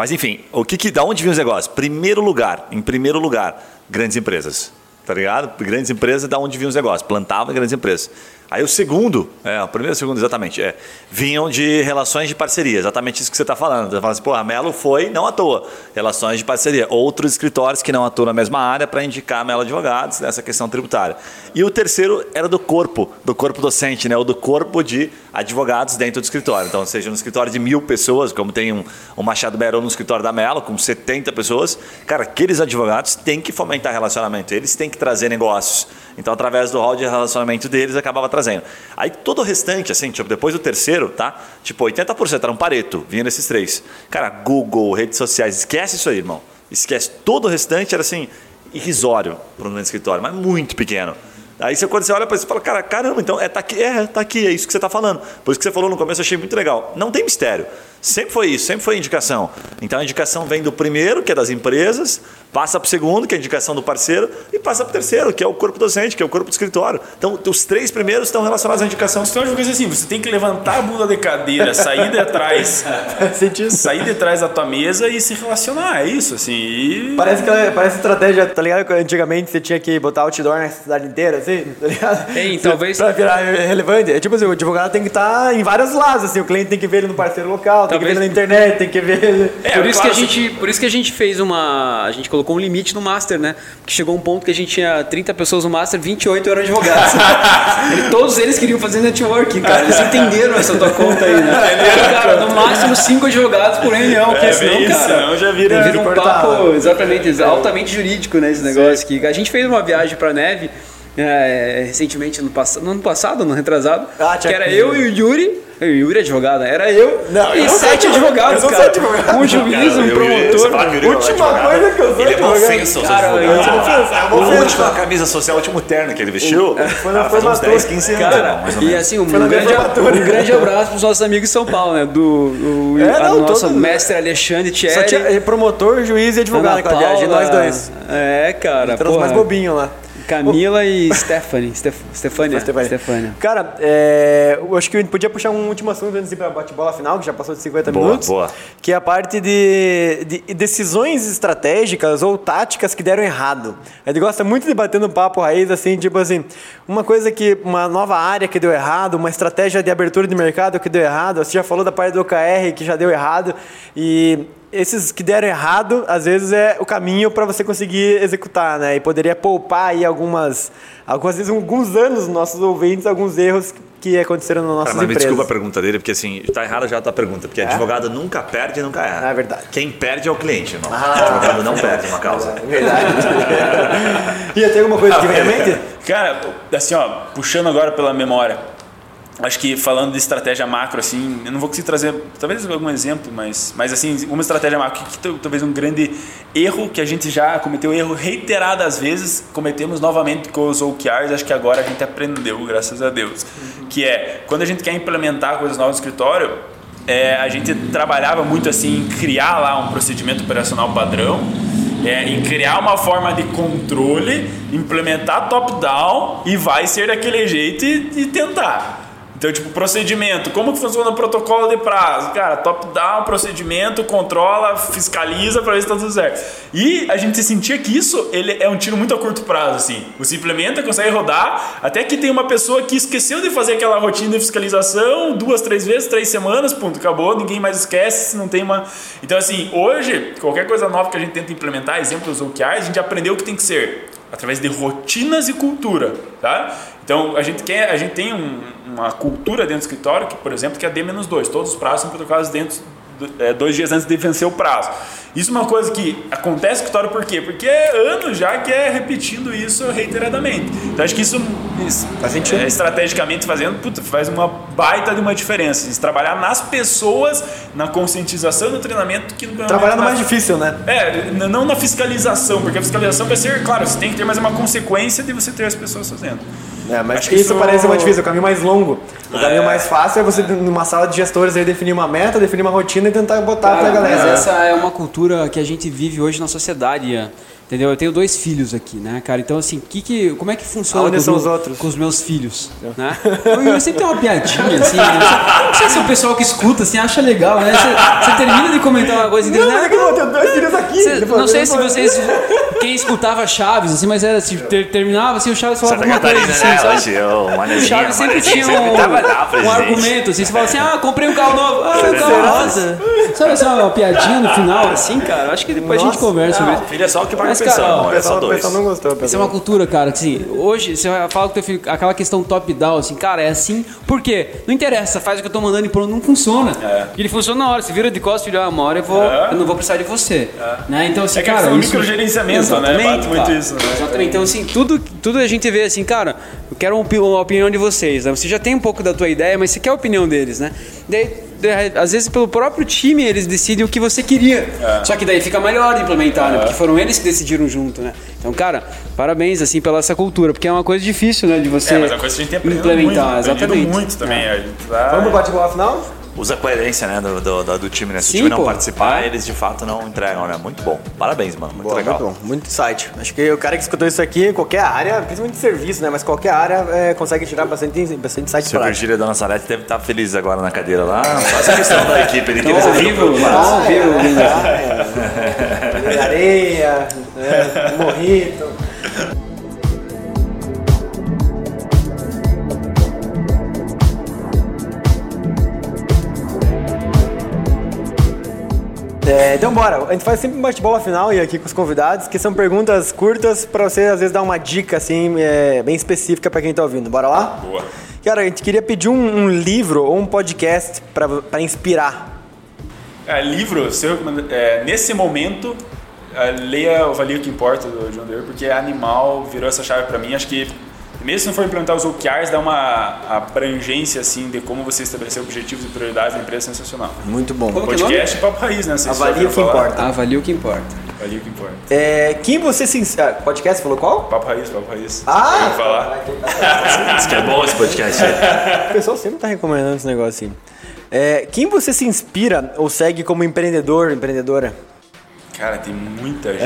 Mas enfim, o que, que da onde vinham os negócios? Primeiro lugar, em primeiro lugar, grandes empresas. Tá ligado? Grandes empresas, da onde vinham os negócios? Plantavam grandes empresas. Aí o segundo, é, o primeiro e o segundo, exatamente, é, vinham de relações de parceria, exatamente isso que você está falando. Você fala assim, pô, a Melo foi, não à toa, relações de parceria. Outros escritórios que não atuam na mesma área para indicar a Melo Advogados nessa questão tributária. E o terceiro era do corpo, do corpo docente, né, ou do corpo de advogados dentro do escritório. Então, seja no escritório de mil pessoas, como tem um, um Machado Melo no escritório da Melo, com 70 pessoas, cara, aqueles advogados têm que fomentar relacionamento, eles têm que trazer negócios. Então, através do hall de relacionamento deles, acabava trazendo. Aí, todo o restante, assim, tipo, depois do terceiro, tá? Tipo, 80% era um pareto, vinha desses três. Cara, Google, redes sociais, esquece isso aí, irmão. Esquece. Todo o restante era, assim, irrisório para um escritório, mas muito pequeno. Aí você, quando você olha para isso, você fala, cara, caramba, então é, tá aqui, é, tá aqui, é isso que você está falando. Por isso que você falou no começo, eu achei muito legal. Não tem mistério. Sempre foi isso, sempre foi indicação. Então a indicação vem do primeiro, que é das empresas, passa para o segundo, que é a indicação do parceiro, e passa para o terceiro, que é o corpo docente, que é o corpo do escritório. Então os três primeiros estão relacionados à indicação. Então eu assim, você tem que levantar a bunda de cadeira, sair de trás, sair de trás da tua mesa e se relacionar, é isso, assim. E... Parece, que, parece estratégia, tá ligado? Antigamente você tinha que botar outdoor na cidade inteira, assim, tá ligado? Ei, talvez... Para virar relevante. É tipo assim, o advogado tem que estar tá em vários lados, assim, o cliente tem que ver ele no parceiro local, tem Talvez... que ver na internet, tem que ver. É, por, isso que a gente, por isso que a gente fez uma. A gente colocou um limite no Master, né? Porque chegou um ponto que a gente tinha 30 pessoas no Master, 28 eram advogados. e todos eles queriam fazer networking, cara. Eles entenderam essa tua conta aí, né? Entenderam, cara, no máximo 5 advogados por reunião, porque é, senão, isso, cara. Senão já vira, vira um papo exatamente, altamente jurídico, né? Esse negócio. Que a gente fez uma viagem pra neve. É, recentemente no, pass no ano passado, no retrasado, ah, que era eu e o Yuri o Yuri é advogado, era eu não, e eu sete advogados, cara. Advogado. Um juiz, um promotor. Última coisa que eu sou Ele é uma ofensa cara, é A última camisa social, o último terno que ele vestiu, foi na uns 10, 15 anos. Cara, e assim, um grande, um grande abraço para os nossos amigos de São Paulo, né? Do é, não, nosso todo, mestre Alexandre Thierry. Só tinha promotor, juiz e advogado naquela viagem, nós dois. É, cara. Trouxe mais bobinho lá. Camila e Stephanie. Stef Stefania. Stefania. Cara, é, eu acho que a gente podia puxar um último assunto antes de ir para bate-bola final, que já passou de 50 boa, minutos. Boa. Que é a parte de, de, decisões estratégicas ou táticas que deram errado. A gente gosta muito de bater no papo raiz, assim, tipo assim, uma coisa que, uma nova área que deu errado, uma estratégia de abertura de mercado que deu errado. Você já falou da parte do OKR que já deu errado. E esses que deram errado, às vezes é o caminho para você conseguir executar, né? E poderia poupar aí algumas, algumas vezes, alguns anos nossos ouvintes, alguns erros que aconteceram nas nossas Cara, mas empresas. Me desculpa a pergunta dele, porque assim, está errada já a tua pergunta, porque é? advogado nunca perde e nunca erra. É verdade. Quem perde é o cliente, irmão. Ah, advogado não perde uma causa. É verdade. e tem alguma coisa que vem à mente? Cara, assim, ó, puxando agora pela memória, acho que falando de estratégia macro, assim, eu não vou conseguir trazer talvez algum exemplo, mas, mas assim, uma estratégia macro que, que talvez um grande erro que a gente já cometeu erro reiteradas vezes, cometemos novamente com os OKRs, acho que agora a gente aprendeu, graças a Deus, uhum. que é quando a gente quer implementar coisas novas no escritório, é, a gente trabalhava muito assim em criar lá um procedimento operacional padrão é em criar uma forma de controle, implementar top-down e vai ser daquele jeito e, e tentar. Então, tipo, procedimento. Como que funciona o protocolo de prazo? Cara, top-down, procedimento, controla, fiscaliza para ver se tá tudo certo. E a gente sentia que isso ele é um tiro muito a curto prazo, assim. Você implementa, consegue rodar, até que tem uma pessoa que esqueceu de fazer aquela rotina de fiscalização duas, três vezes, três semanas, ponto, acabou, ninguém mais esquece, não tem uma... Então, assim, hoje, qualquer coisa nova que a gente tenta implementar, exemplos OKRs, a gente aprendeu o que tem que ser através de rotinas e cultura, tá? Então a gente quer, a gente tem um, uma cultura dentro do escritório que, por exemplo, que é D-2, todos os prazos são protocolados dentro é, dois dias antes de vencer o prazo. Isso é uma coisa que acontece no escritório por quê? Porque é anos já que é repetindo isso reiteradamente. Então acho que isso, isso. É, estrategicamente fazendo, puta, faz uma baita de uma diferença. Isso, trabalhar nas pessoas, na conscientização, no treinamento que Trabalhar no mais difícil, né? É, não na fiscalização, porque a fiscalização vai ser, claro, você tem que ter mais uma consequência de você ter as pessoas fazendo. É, mas isso, isso parece mais difícil, é o caminho mais longo. O é. caminho mais fácil é você, numa sala de gestores, aí, definir uma meta, definir uma rotina e tentar botar Cara, pra galera. Mas essa é uma cultura que a gente vive hoje na sociedade, Ian. Entendeu? Eu tenho dois filhos aqui, né, cara? Então, assim, que que, como é que funciona com, são os outros? com os meus filhos? Né? Eu, eu sempre tenho uma piadinha, assim. Né? Não sei se o pessoal que escuta, assim, acha legal, né? Você, você termina de comentar uma coisa e diz, não, né? eu tenho dois filhos aqui. Você, não sei se vocês. Quem escutava Chaves, assim, mas era assim, ter, terminava assim, o Chaves falava alguma coisa. Assim, né? sabe? Eu, o Chaves sempre tinha um, um argumento, assim, você fala assim, ah, comprei um carro novo, ah, um carro rosa. Sabe assim, uma piadinha no final, assim, cara? Acho que depois Nossa, a gente conversa sobre isso. Filho é só o que paga pensão, é só dois. O pessoal não gostou. Isso é uma cultura, cara, que assim, hoje você fala com teu filho, aquela questão top-down, assim, cara, é assim, por quê? Não interessa, faz o que eu tô mandando e pronto, não funciona. É. Ele funciona na hora, você vira de costas e filho, ah, uma hora eu, vou, é. eu não vou precisar de você. É. Né? Então, assim, é cara. É microgerenciamento, né? Bate muito isso. Né? Exatamente. Então, assim, tudo, tudo a gente vê assim, cara, eu quero uma opinião de vocês. Né? Você já tem um pouco da tua ideia, mas você quer a opinião deles, né? Daí às vezes pelo próprio time eles decidem o que você queria. É. Só que daí fica melhor de implementar, né? é. né? Porque foram eles que decidiram junto, né? Então, cara, parabéns assim pela essa cultura, porque é uma coisa difícil, né, de você é, mas é uma coisa que a gente tem implementar, muito, exatamente. muito também. É. Tá... Vamos pro bate-bola final? Usa a coerência né, do, do, do time, né? Se Sim, o time não pô. participar, eles de fato não entregam, né? Muito bom. Parabéns, mano. Muito Boa, legal. Muito bom. Muito insight. Acho que o cara que escutou isso aqui, qualquer área, principalmente de serviço, né? Mas qualquer área é, consegue tirar bastante, bastante insight Seu Virgílio da Nazarete deve estar feliz agora na cadeira lá. Faz a questão da equipe. Ele queria vivo, ao vivo. Areia, é, morrito. É, então bora, a gente faz sempre um bate-bola final e aqui com os convidados, que são perguntas curtas para você às vezes dar uma dica assim, é, bem específica para quem tá ouvindo. Bora lá? Boa. Cara, a gente queria pedir um, um livro ou um podcast para inspirar. É, livro, eu, é, nesse momento, é, leia O Valia que Importa do John Deere, porque Animal virou essa chave para mim. Acho que mesmo se não for implementar os OKRs, dá uma abrangência assim de como você estabelecer objetivos e prioridades da empresa sensacional. Muito bom. Como podcast é Papo Raiz, né? Avalie o que importa. Avalie o que importa. Avalie o que importa. É, quem você se... Ah, podcast, falou qual? Papo Raiz, Papo Raiz. Ah! Vou falar. Diz que é bom esse podcast. O pessoal sempre tá recomendando esse negócio assim. É, quem você se inspira ou segue como empreendedor, empreendedora? Cara, tem muita gente.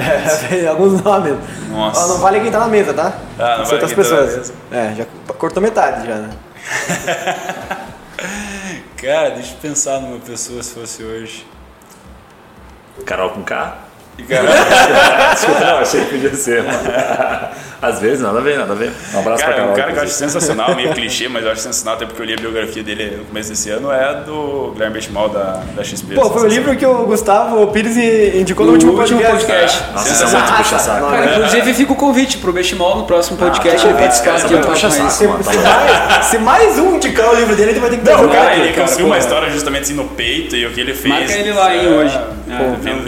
É, alguns nomes. Nossa. Ó, não vale quem tá na mesa, tá? Ah, não São vale outras pessoas. Tá é, já cortou metade já, né? Cara, deixa eu pensar numa pessoa se fosse hoje. Carol com K? Desculpa, não, achei que podia ser. Às vezes, nada a ver, nada a ver. Um abraço cara, pra Carol. Um cara que eu acho sensacional, meio clichê, mas eu acho sensacional, até porque eu li a biografia dele no começo desse ano, é do Guilherme Benchimol da, da XP. Pô, foi o livro que o Gustavo Pires indicou no, no último podcast. podcast. É. Nossa, isso é muito puxa saco. Cara, inclusive fica o convite pro Benchimol no próximo podcast, ah, ele participar aqui. Puxa saco. Se, mais, se mais um indicar o livro dele, ele vai ter que dar Não, cara, ele construiu uma história justamente assim no peito e o que ele fez. Marca ele lá, hein, hoje.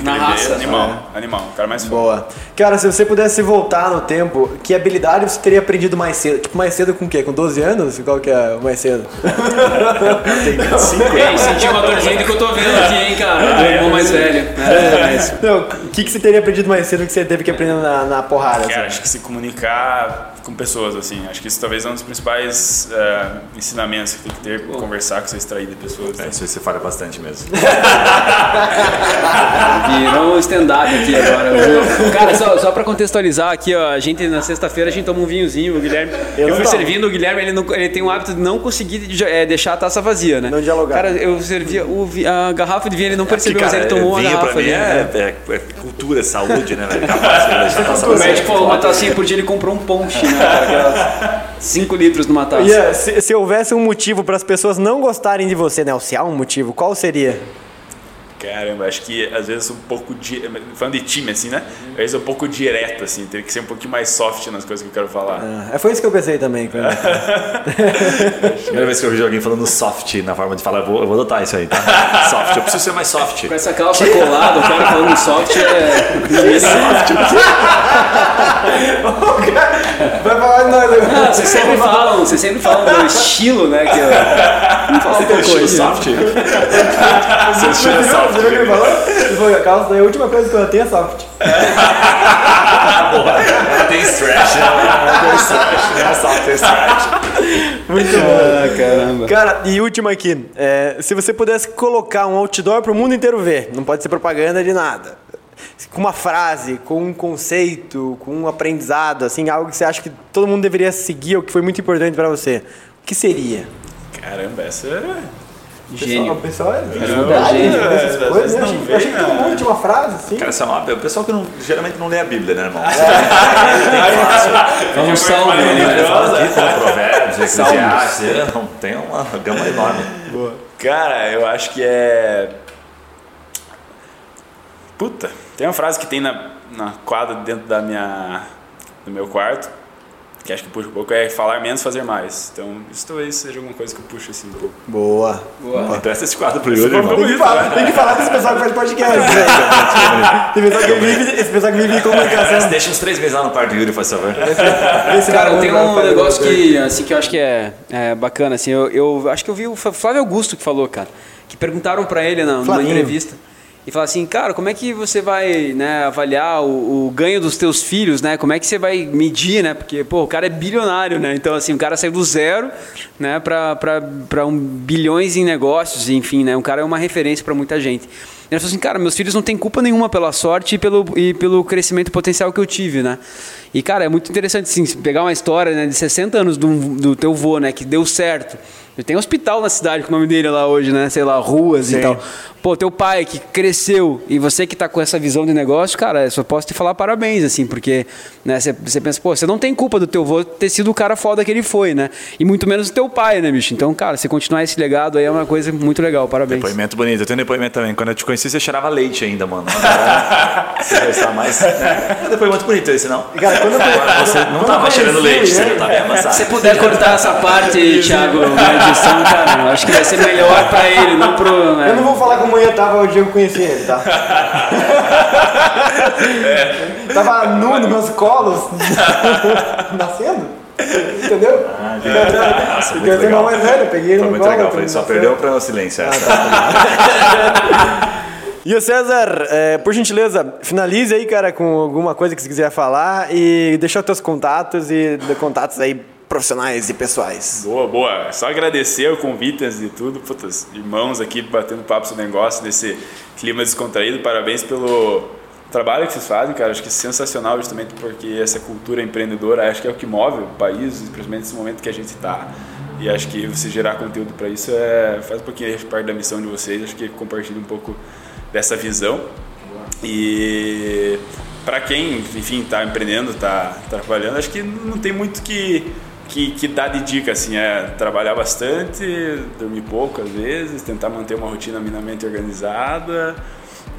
Na raça. Animal, animal. O cara mais Boa. Cara, se você pudesse voltar no tempo, que habilidade você teria aprendido mais cedo? Tipo, mais cedo com o quê? Com 12 anos? Qual que é o mais cedo? Tem 25 Ei, senti uma dorzinha que eu tô vendo aqui, hein, cara? Do irmão mais velho. É, Não, o que, que você teria aprendido mais cedo que você teve que aprender na, na porrada? Cara, assim? acho que se comunicar com pessoas, assim. Acho que isso talvez é um dos principais uh, ensinamentos que tem que ter, Pô. conversar com você extrair de pessoas. É, isso você fala bastante mesmo. Virou um stand-up aqui agora. Cara, só, só pra contextualizar aqui, ó, a gente na sexta-feira a gente toma um vinhozinho, o Guilherme. Eu, não fui tomo. servindo, o Guilherme ele, não- ele tem o hábito de não conseguir é, deixar a taça vazia, né? Não dialogar. Cara, eu servia o vi- a garrafa de vinho, ele não percebeu, Porque, mas ele tomou a vinho garrafa pra mim ali. né? é, é- é cultura, é saúde, né? Capaz O médico falou uma tacinha por dia, ele comprou um ponche, né? cara, Aquelas 5 litros numa taça. Ian, se, se houvesse um motivo para as pessoas não gostarem de você, né? Se há um motivo, qual seria? Caramba, acho que às vezes um pouco de. Falando de time, assim, né? Às vezes um pouco direto, assim, teria que ser um pouquinho mais soft nas coisas que eu quero falar. Ah, foi isso que eu pensei também. quando- Primeira vez que eu vejo alguém falando soft na forma de falar, eu vou, eu vou adotar isso aí, tá? Soft, eu preciso ser mais soft. Com essa calça colada, o cara falando soft é. Vai falar de nós agora. Ah, vocês sempre falam, vocês sempre falam do estilo, né? Que eu... Vamos falar um pouco soft? Seu estilo é soft. Você viu o que ele falou? Ele falou, a calça daí a última coisa que eu tenho é soft. Tem stretch, né? Tem stretch, né? Soft, tem stretch. Muito bom. Ah, caramba. Cara, e última aqui. É, se você pudesse colocar um outdoor pro mundo inteiro ver, não pode ser propaganda de nada. Com uma frase, com um conceito, com um aprendizado, assim, algo que você acha que todo mundo deveria seguir ou que foi muito importante pra você. O que seria? Caramba, essa é. Gênio. O pessoal é Caramba, gênio. essas Às coisas, né? Achei, que todo né? mundo tinha uma frase, assim. Cara, isso é uma, o pessoal que não, geralmente não lê a Bíblia, né, irmão? É um salmo ali, né? Fala aqui, provérbios, eclesiastes, é, não, tem uma gama enorme. Cara, eu acho que é. Puta, tem uma frase que tem na, na quadra dentro da minha, do meu quarto, que acho que puxa um pouco, é falar menos, fazer mais. Então, isso talvez seja alguma coisa que eu puxo assim um pouco. Boa. Empresta esse quadro pro Yuri, irmão. Tem que, falar, tem que falar desse pessoal que faz podcast. né? Tem pessoal que vive, esse pessoal que vive em comunicação. Deixa uns três meses lá no quarto do Yuri, faz favor. Esse Cara, cara tem um negócio que, assim, que eu acho que é, é bacana, assim, eu, eu acho que eu vi o Flávio Augusto que falou, cara, que perguntaram pra ele na, numa entrevista, e falaram assim, cara, como é que você vai né, avaliar o, o ganho dos teus filhos, né, como é que você vai medir, né, porque, pô, o cara é bilionário, né, então, assim, o cara saiu do zero, né, pra um bilhões em negócios, enfim, né, um cara é uma referência pra muita gente. Ele falou assim, cara, meus filhos não têm culpa nenhuma pela sorte e pelo, e pelo crescimento potencial que eu tive, né? E, cara, é muito interessante, assim, pegar uma história né, de 60 anos do, do teu vô, né, que deu certo. Tem hospital na cidade com o nome dele lá hoje, né? Sei lá, ruas e tal. Pô, teu pai que cresceu e você que tá com essa visão de negócio, cara, eu só posso te falar parabéns, assim, porque, né, você, você pensa, pô, você não tem culpa do teu vô ter sido o cara foda que ele foi, né? E muito menos do teu pai, né, bicho? Então, cara, você continuar esse legado aí é uma coisa muito legal, parabéns. Depoimento bonito. Eu tenho um depoimento também. Quando eu te conheci, você cheirava leite ainda, mano. Agora Você já está mais. É um depoimento bonito esse, não? Cara, quando eu Agora você não quando tava cheirando leite, você né? já tá bem amassado. Se você puder cortar essa parte, Thiago, na edição, cara, eu acho que vai ser melhor pra ele, não pro. né? Eu não vou falar como eu tava o dia que eu conheci ele, tá? Tava nu nos meus colos, nascendo. Entendeu? Ah, Nossa, Porque muito eu legal. mais velho, eu peguei ele Foi no muito colo. legal. Falei, ele só perdeu pra o silêncio essa. E o César, é, por gentileza, finalize aí, cara, com alguma coisa que você quiser falar e deixa os teus contatos e de contatos aí profissionais e pessoais. Boa, boa. Só agradecer o convite antes de tudo. Putas, irmãos aqui batendo papo sobre negócio, nesse clima descontraído. Parabéns pelo trabalho que vocês fazem, cara. Acho que é sensacional justamente porque essa cultura empreendedora acho que é o que move o país, principalmente nesse momento que a gente está. E acho que você gerar conteúdo para isso é, faz um pouquinho parte da missão de vocês. Acho que compartilha um pouco dessa visão. E para quem, enfim, está empreendendo, está trabalhando, acho que não tem muito que, que, que dar de dica, assim, é trabalhar bastante, dormir pouco às vezes, tentar manter uma rotina minimamente organizada,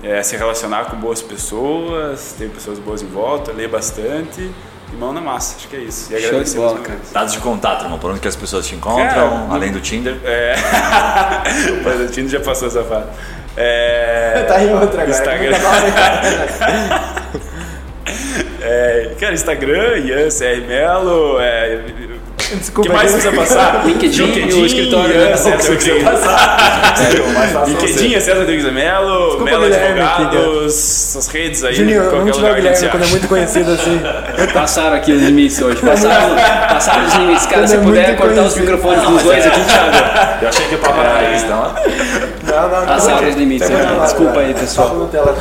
é, se relacionar com boas pessoas, ter pessoas boas em volta, ler bastante e mão na massa, acho que é isso. E agradecer bola, cara. Dados de contato, irmão. Por onde que as pessoas te encontram, Cara, além do Tinder. É. Mas o Tino já passou essa fase. É... Tá em outra agora. Instagram. É, cara, Instagram, Ian CR Melo. É... O Desculpa, que mais precisa passar? LinkedIn e o escritório, né? César Rodrigues. fácil LinkedIn, é César Rodrigues Melo, Melo Advogados, as redes aí, Juninho, tirar lugar o Guilherme quando é muito conhecido assim. Passaram aqui os limites hoje. Passaram, passaram os limites. Cara, se é puder cortar os microfones dos dois aqui, Thiago. Eu achei que o papo era raiz, então. Não, Não, não, não. Passar os limites. Segunda né? temporada. Desculpa aí, pessoal. Papo Nutella,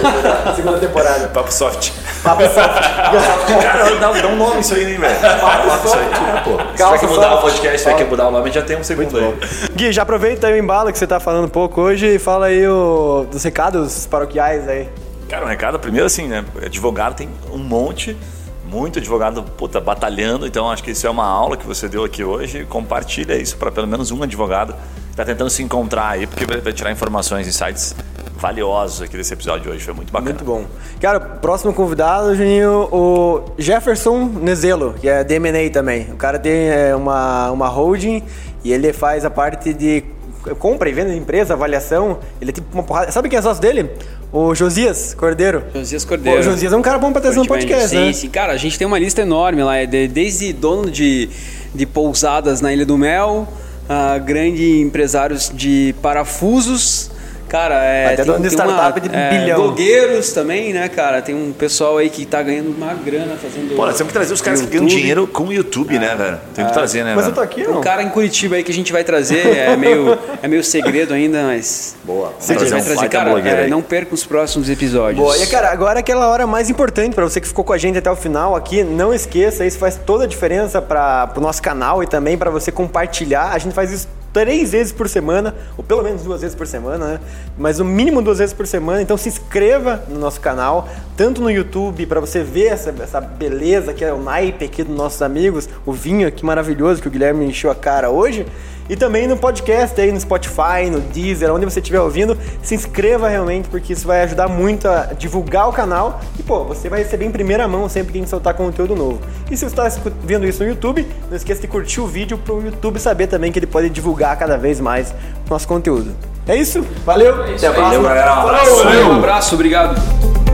segunda- temporada. Papo soft. Cara, dá, dá um nome isso aí, né, velho? Fala isso aí, né, pô. Se tiver que mudar o podcast, tiver que mudar o nome, já tem um segundo aí. Gui, já aproveita aí o embalo que você tá falando um pouco hoje e fala aí o, dos recados paroquiais aí. Cara, um recado, primeiro assim, né? Advogado tem um monte, muito advogado puta, batalhando, então acho que isso é uma aula que você deu aqui hoje. Compartilha isso para pelo menos um advogado está tentando se encontrar aí, porque vai tirar informações, insights valiosos aqui desse episódio de hoje. Foi muito bacana. Muito bom. Cara, próximo convidado, Juninho, o Jefferson Nezelo, que é DMA também. O cara tem é, uma, uma holding e ele faz a parte de compra e venda de empresa, avaliação. Ele é tipo uma porrada. Sabe quem é sócio dele? O Josias Cordeiro. Josias Pô, Cordeiro. o Josias é um cara bom pra trazer no podcast, bem. né? Sim, sim. Cara, a gente tem uma lista enorme lá, é de- desde dono de, de pousadas na Ilha do Mel, grande empresários de parafusos. Cara, é. Até dono de startup de bilhão. Blogueiros também, né, cara? Tem um pessoal aí que tá ganhando uma grana fazendo. Pô, nós temos que trazer os caras que ganham dinheiro com o YouTube, né, velho? Tem que trazer, né, Mas eu velho? tô aqui, Tem não? um cara em Curitiba aí que a gente vai trazer, é meio, é meio segredo ainda, mas. Boa. A gente vai trazer, baita cara, é, não perca os próximos episódios. Boa, e cara, agora é aquela hora mais importante pra você que ficou com a gente até o final aqui. Não esqueça, isso faz toda a diferença para o nosso canal e também pra você compartilhar. A gente faz isso três vezes por semana, ou pelo menos duas vezes por semana, né? Mas o mínimo duas vezes por semana. Então se inscreva no nosso canal, tanto no YouTube pra você ver essa, essa beleza que é o naipe aqui dos nossos amigos, o vinho aqui maravilhoso que o Guilherme encheu a cara hoje. E também no podcast aí, no Spotify, no Deezer, onde você estiver ouvindo, se inscreva realmente, porque isso vai ajudar muito a divulgar o canal. E, pô, você vai receber em primeira mão sempre que a gente soltar conteúdo novo. E se você está vendo isso no YouTube, não esqueça de curtir o vídeo para o YouTube saber também que ele pode divulgar cada vez mais o nosso conteúdo. É isso, valeu, até a próxima. galera. Um abraço. Valeu, um abraço, obrigado.